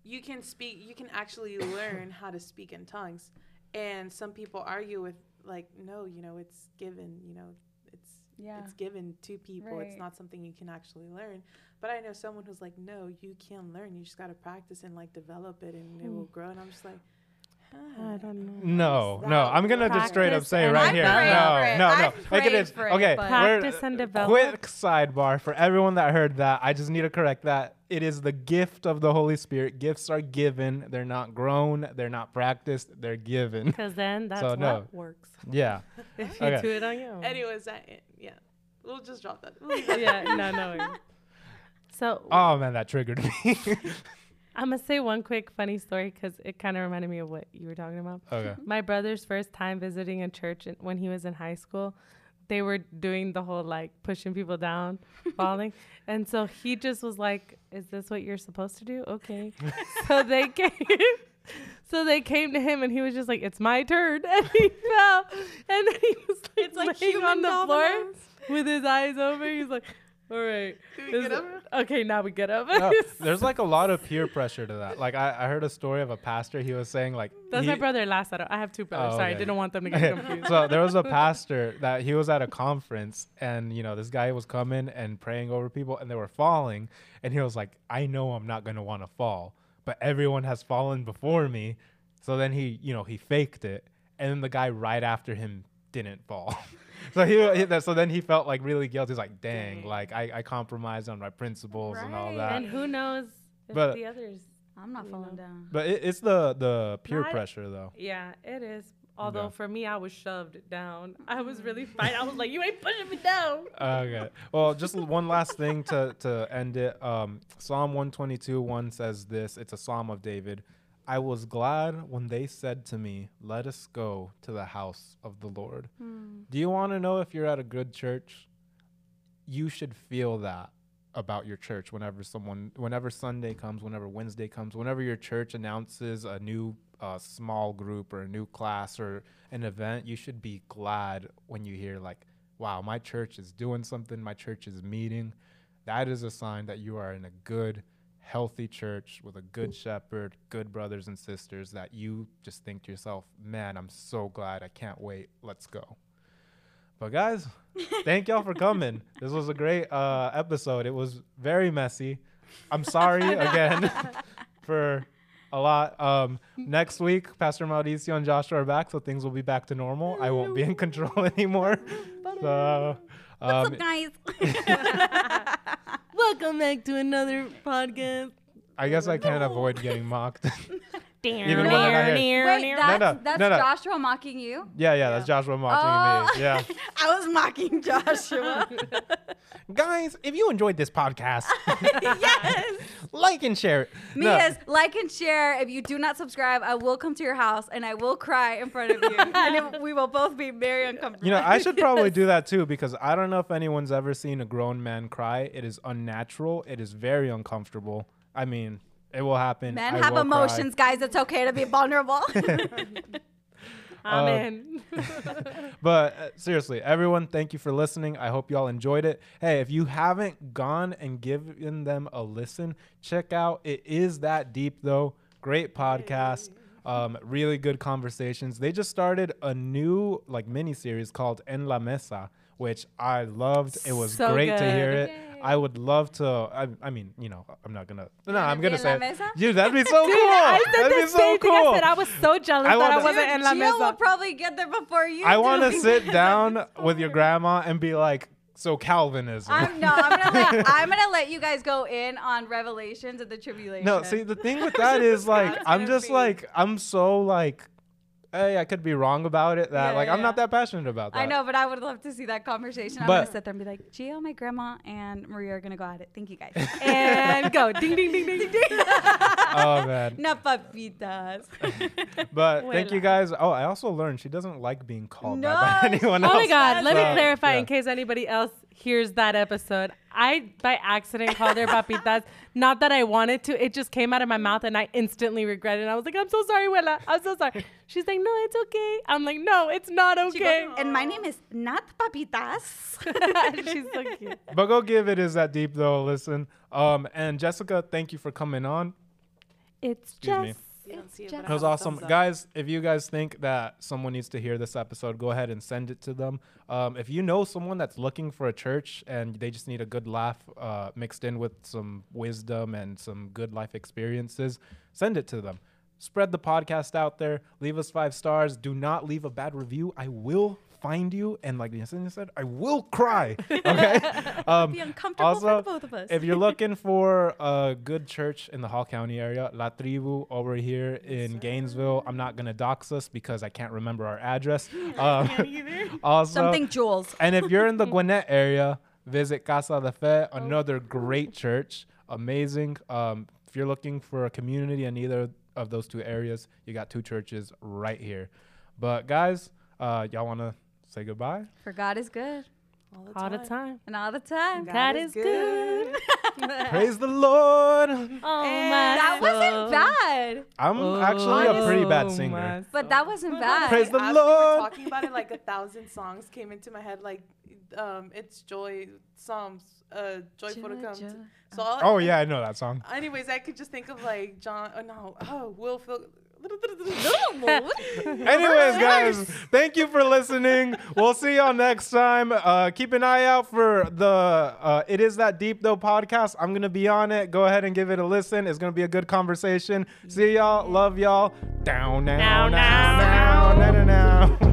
you can speak, you can actually learn how to speak in tongues. And some people argue with like, no, you know, it's given, you know, it's Yeah. it's given to people. Right. It's not something you can actually learn. But I know someone who's like, no, you can learn. You just got to practice and like develop it, and it will hmm. grow. And I'm just like, I don't know. No, no. I'm gonna just straight up Practice say right here. prayed No, no, no. I've Like it prayed it, Okay, Practice and develop. Quick sidebar for everyone that heard that. I just need to correct that. It is the gift of the Holy Spirit. Gifts are given. They're not grown. They're not practiced. They're given. Because then that's So, what no. works. yeah. If you Okay. do it on your own. Anyways, that yeah, we'll just drop that. We'll leave that. yeah, no, no. So Oh man, that triggered me. I'm gonna say one quick funny story because it kind of reminded me of what you were talking about. okay. My brother's first time visiting a church in, when he was in high school, they were doing the whole like pushing people down, falling, and so he just was like, "Is this what you're supposed to do?" Okay, so they came. So they came to him and he was just like, "It's my turn," and he fell, and then he was like, It's like laying on human the floor with his eyes open. He's like, "All right, Do we this get is- up? okay, now we get up." No, there's like a lot of peer pressure to that. Like I, I heard a story of a pastor. He was saying like That's he- my brother Lazaro. I have two brothers. Oh, Sorry, okay. didn't want them to get confused. so there was a pastor that he was at a conference and you know this guy was coming and praying over people and they were falling and he was like i know i'm not going to want to fall but everyone has fallen before me so then he you know he faked it and then the guy right after him didn't fall so he, he that- so then he felt like really guilty he's like dang, Dang. like I, I compromised on my principles and all that and who knows if But- the others I'm not falling know. down. but it, it's the the peer Not- pressure though Yeah, it is. Although Yeah. for me, I was shoved down. I was really fighting. I was like, "You ain't pushing me down." okay. Well, just one last thing to, to end it. Um, psalm 122 1 says this it's a psalm of David. I was glad when they said to me, Let us go to the house of the Lord. Hmm. Do you want to know if you're at a good church? You should feel that about your church whenever someone, whenever Sunday comes, whenever Wednesday comes, whenever your church announces a new uh, small group or a new class or an event, you should be glad when you hear, like, wow, my church is doing something, my church is meeting. That is a sign that you are in a good, healthy church with a good shepherd, good brothers and sisters that you just think to yourself, man, I'm so glad. I can't wait. Let's go. But guys, thank y'all for coming. This was a great uh, episode. It was very messy. I'm sorry again for a lot. Um, next week, Pastor Mauricio and Joshua are back, so things will be back to normal. I won't be in control anymore. So, What's um, up, guys? Welcome back to another podcast. I guess I can't avoid getting mocked. Even when I'm not here. Wait, that's, no, that's no, no. Joshua mocking you? yeah, yeah, that's Joshua mocking me. Oh. Yeah. I was mocking Joshua. Guys, if you enjoyed this podcast, yes. like and share it. Me No. as like and share. If you do not subscribe, I will come to your house and I will cry in front of you, and it, we will both be very uncomfortable. You know, I should probably do that too because I don't know if anyone's ever seen a grown man cry. It is unnatural. It is very uncomfortable. I mean, it will happen. Men I have will cry. emotions, guys. It's okay to be vulnerable. I'm Uh, in. But uh, seriously, everyone, thank you for listening. I hope y'all enjoyed it. Hey, if you haven't gone and given them a listen, check out It Is That Deep, though. Great podcast. Um, really good conversations. They just started a new like mini series called En La Mesa, which I loved. It was So great to hear good. it. I would love to. I, I mean, you know, I'm not gonna. No, I'm gonna say, La it. Dude, that'd be so Dude, cool. I said that'd the be so same thing. I cool. said I was so jealous I that I wasn't in La Gio will probably get there before you. I want to sit down with your grandma and be like, so Calvinism. I'm no. I'm gonna let I'm gonna let you guys go in on Revelations of the tribulation. no, see, the thing with that is like, I'm just be- like, I'm so like, hey, I could be wrong about it. That Yeah, like, I'm yeah. not that passionate about that. I know, but I would love to see that conversation. I'm gonna sit there and be like, Gio, oh, my grandma, and Maria are gonna go at it. Thank you guys. and go ding ding ding ding ding. Oh man. no papitas. But thank you guys. Oh, I also learned she doesn't like being called No, that by anyone Oh else. Oh my God! Let me clarify yeah. in case anybody else hears that episode. I by accident called her papitas. Not that I wanted to. It just came out of my mouth, and I instantly regretted. it. I was like, "I'm so sorry, Willa. I'm so sorry." She's like, "No, it's okay." I'm like, "No, it's not okay." goes, and my name is not papitas. She's so cute. But go give it is that deep though. Listen. Um, and Jessica, thank you for coming on. It's Excuse me. Just. You don't see it, but It was I have a awesome, guys. If you guys think that someone needs to hear this episode, go ahead and send it to them. Um, if you know someone that's looking for a church and they just need a good laugh uh, mixed in with some wisdom and some good life experiences, send it to them. spread the podcast out there. Leave us five stars. Do not leave a bad review. I will find you, and like Yesenia said, I will cry. Okay. um, Be uncomfortable for also, the both of us. if you're looking for a good church in the Hall County area, La Tribu over here in Gainesville. I'm not gonna dox us because I can't remember our address. Um, also, Something Jules. and if you're in the Gwinnett area, visit Casa de Fe, another great church, amazing. Um, if you're looking for a community in either of those two areas, you got two churches right here. But guys, uh, y'all wanna say goodbye? For God is good. All the All the time. time. And all the time. God God is is good. Praise the Lord. Oh And my That wasn't bad. I'm actually a pretty bad Oh, singer. But that wasn't But bad. Praise the as we were Lord. talking about it, like a thousand songs came into my head. Like, um, it's joy, Psalms, uh, joyful to come. joy. To, so, all, Oh yeah, I know that song. Anyways, I could just think of like John. Oh no, oh Will Phil. Anyways, guys, thank you for listening. We'll see y'all next time. Uh, keep an eye out for the uh, It Is That Deep Though podcast. I'm going to be on it. Go ahead and give it a listen. It's going to be a good conversation. See y'all. Love y'all. Down, down, Now, down, now.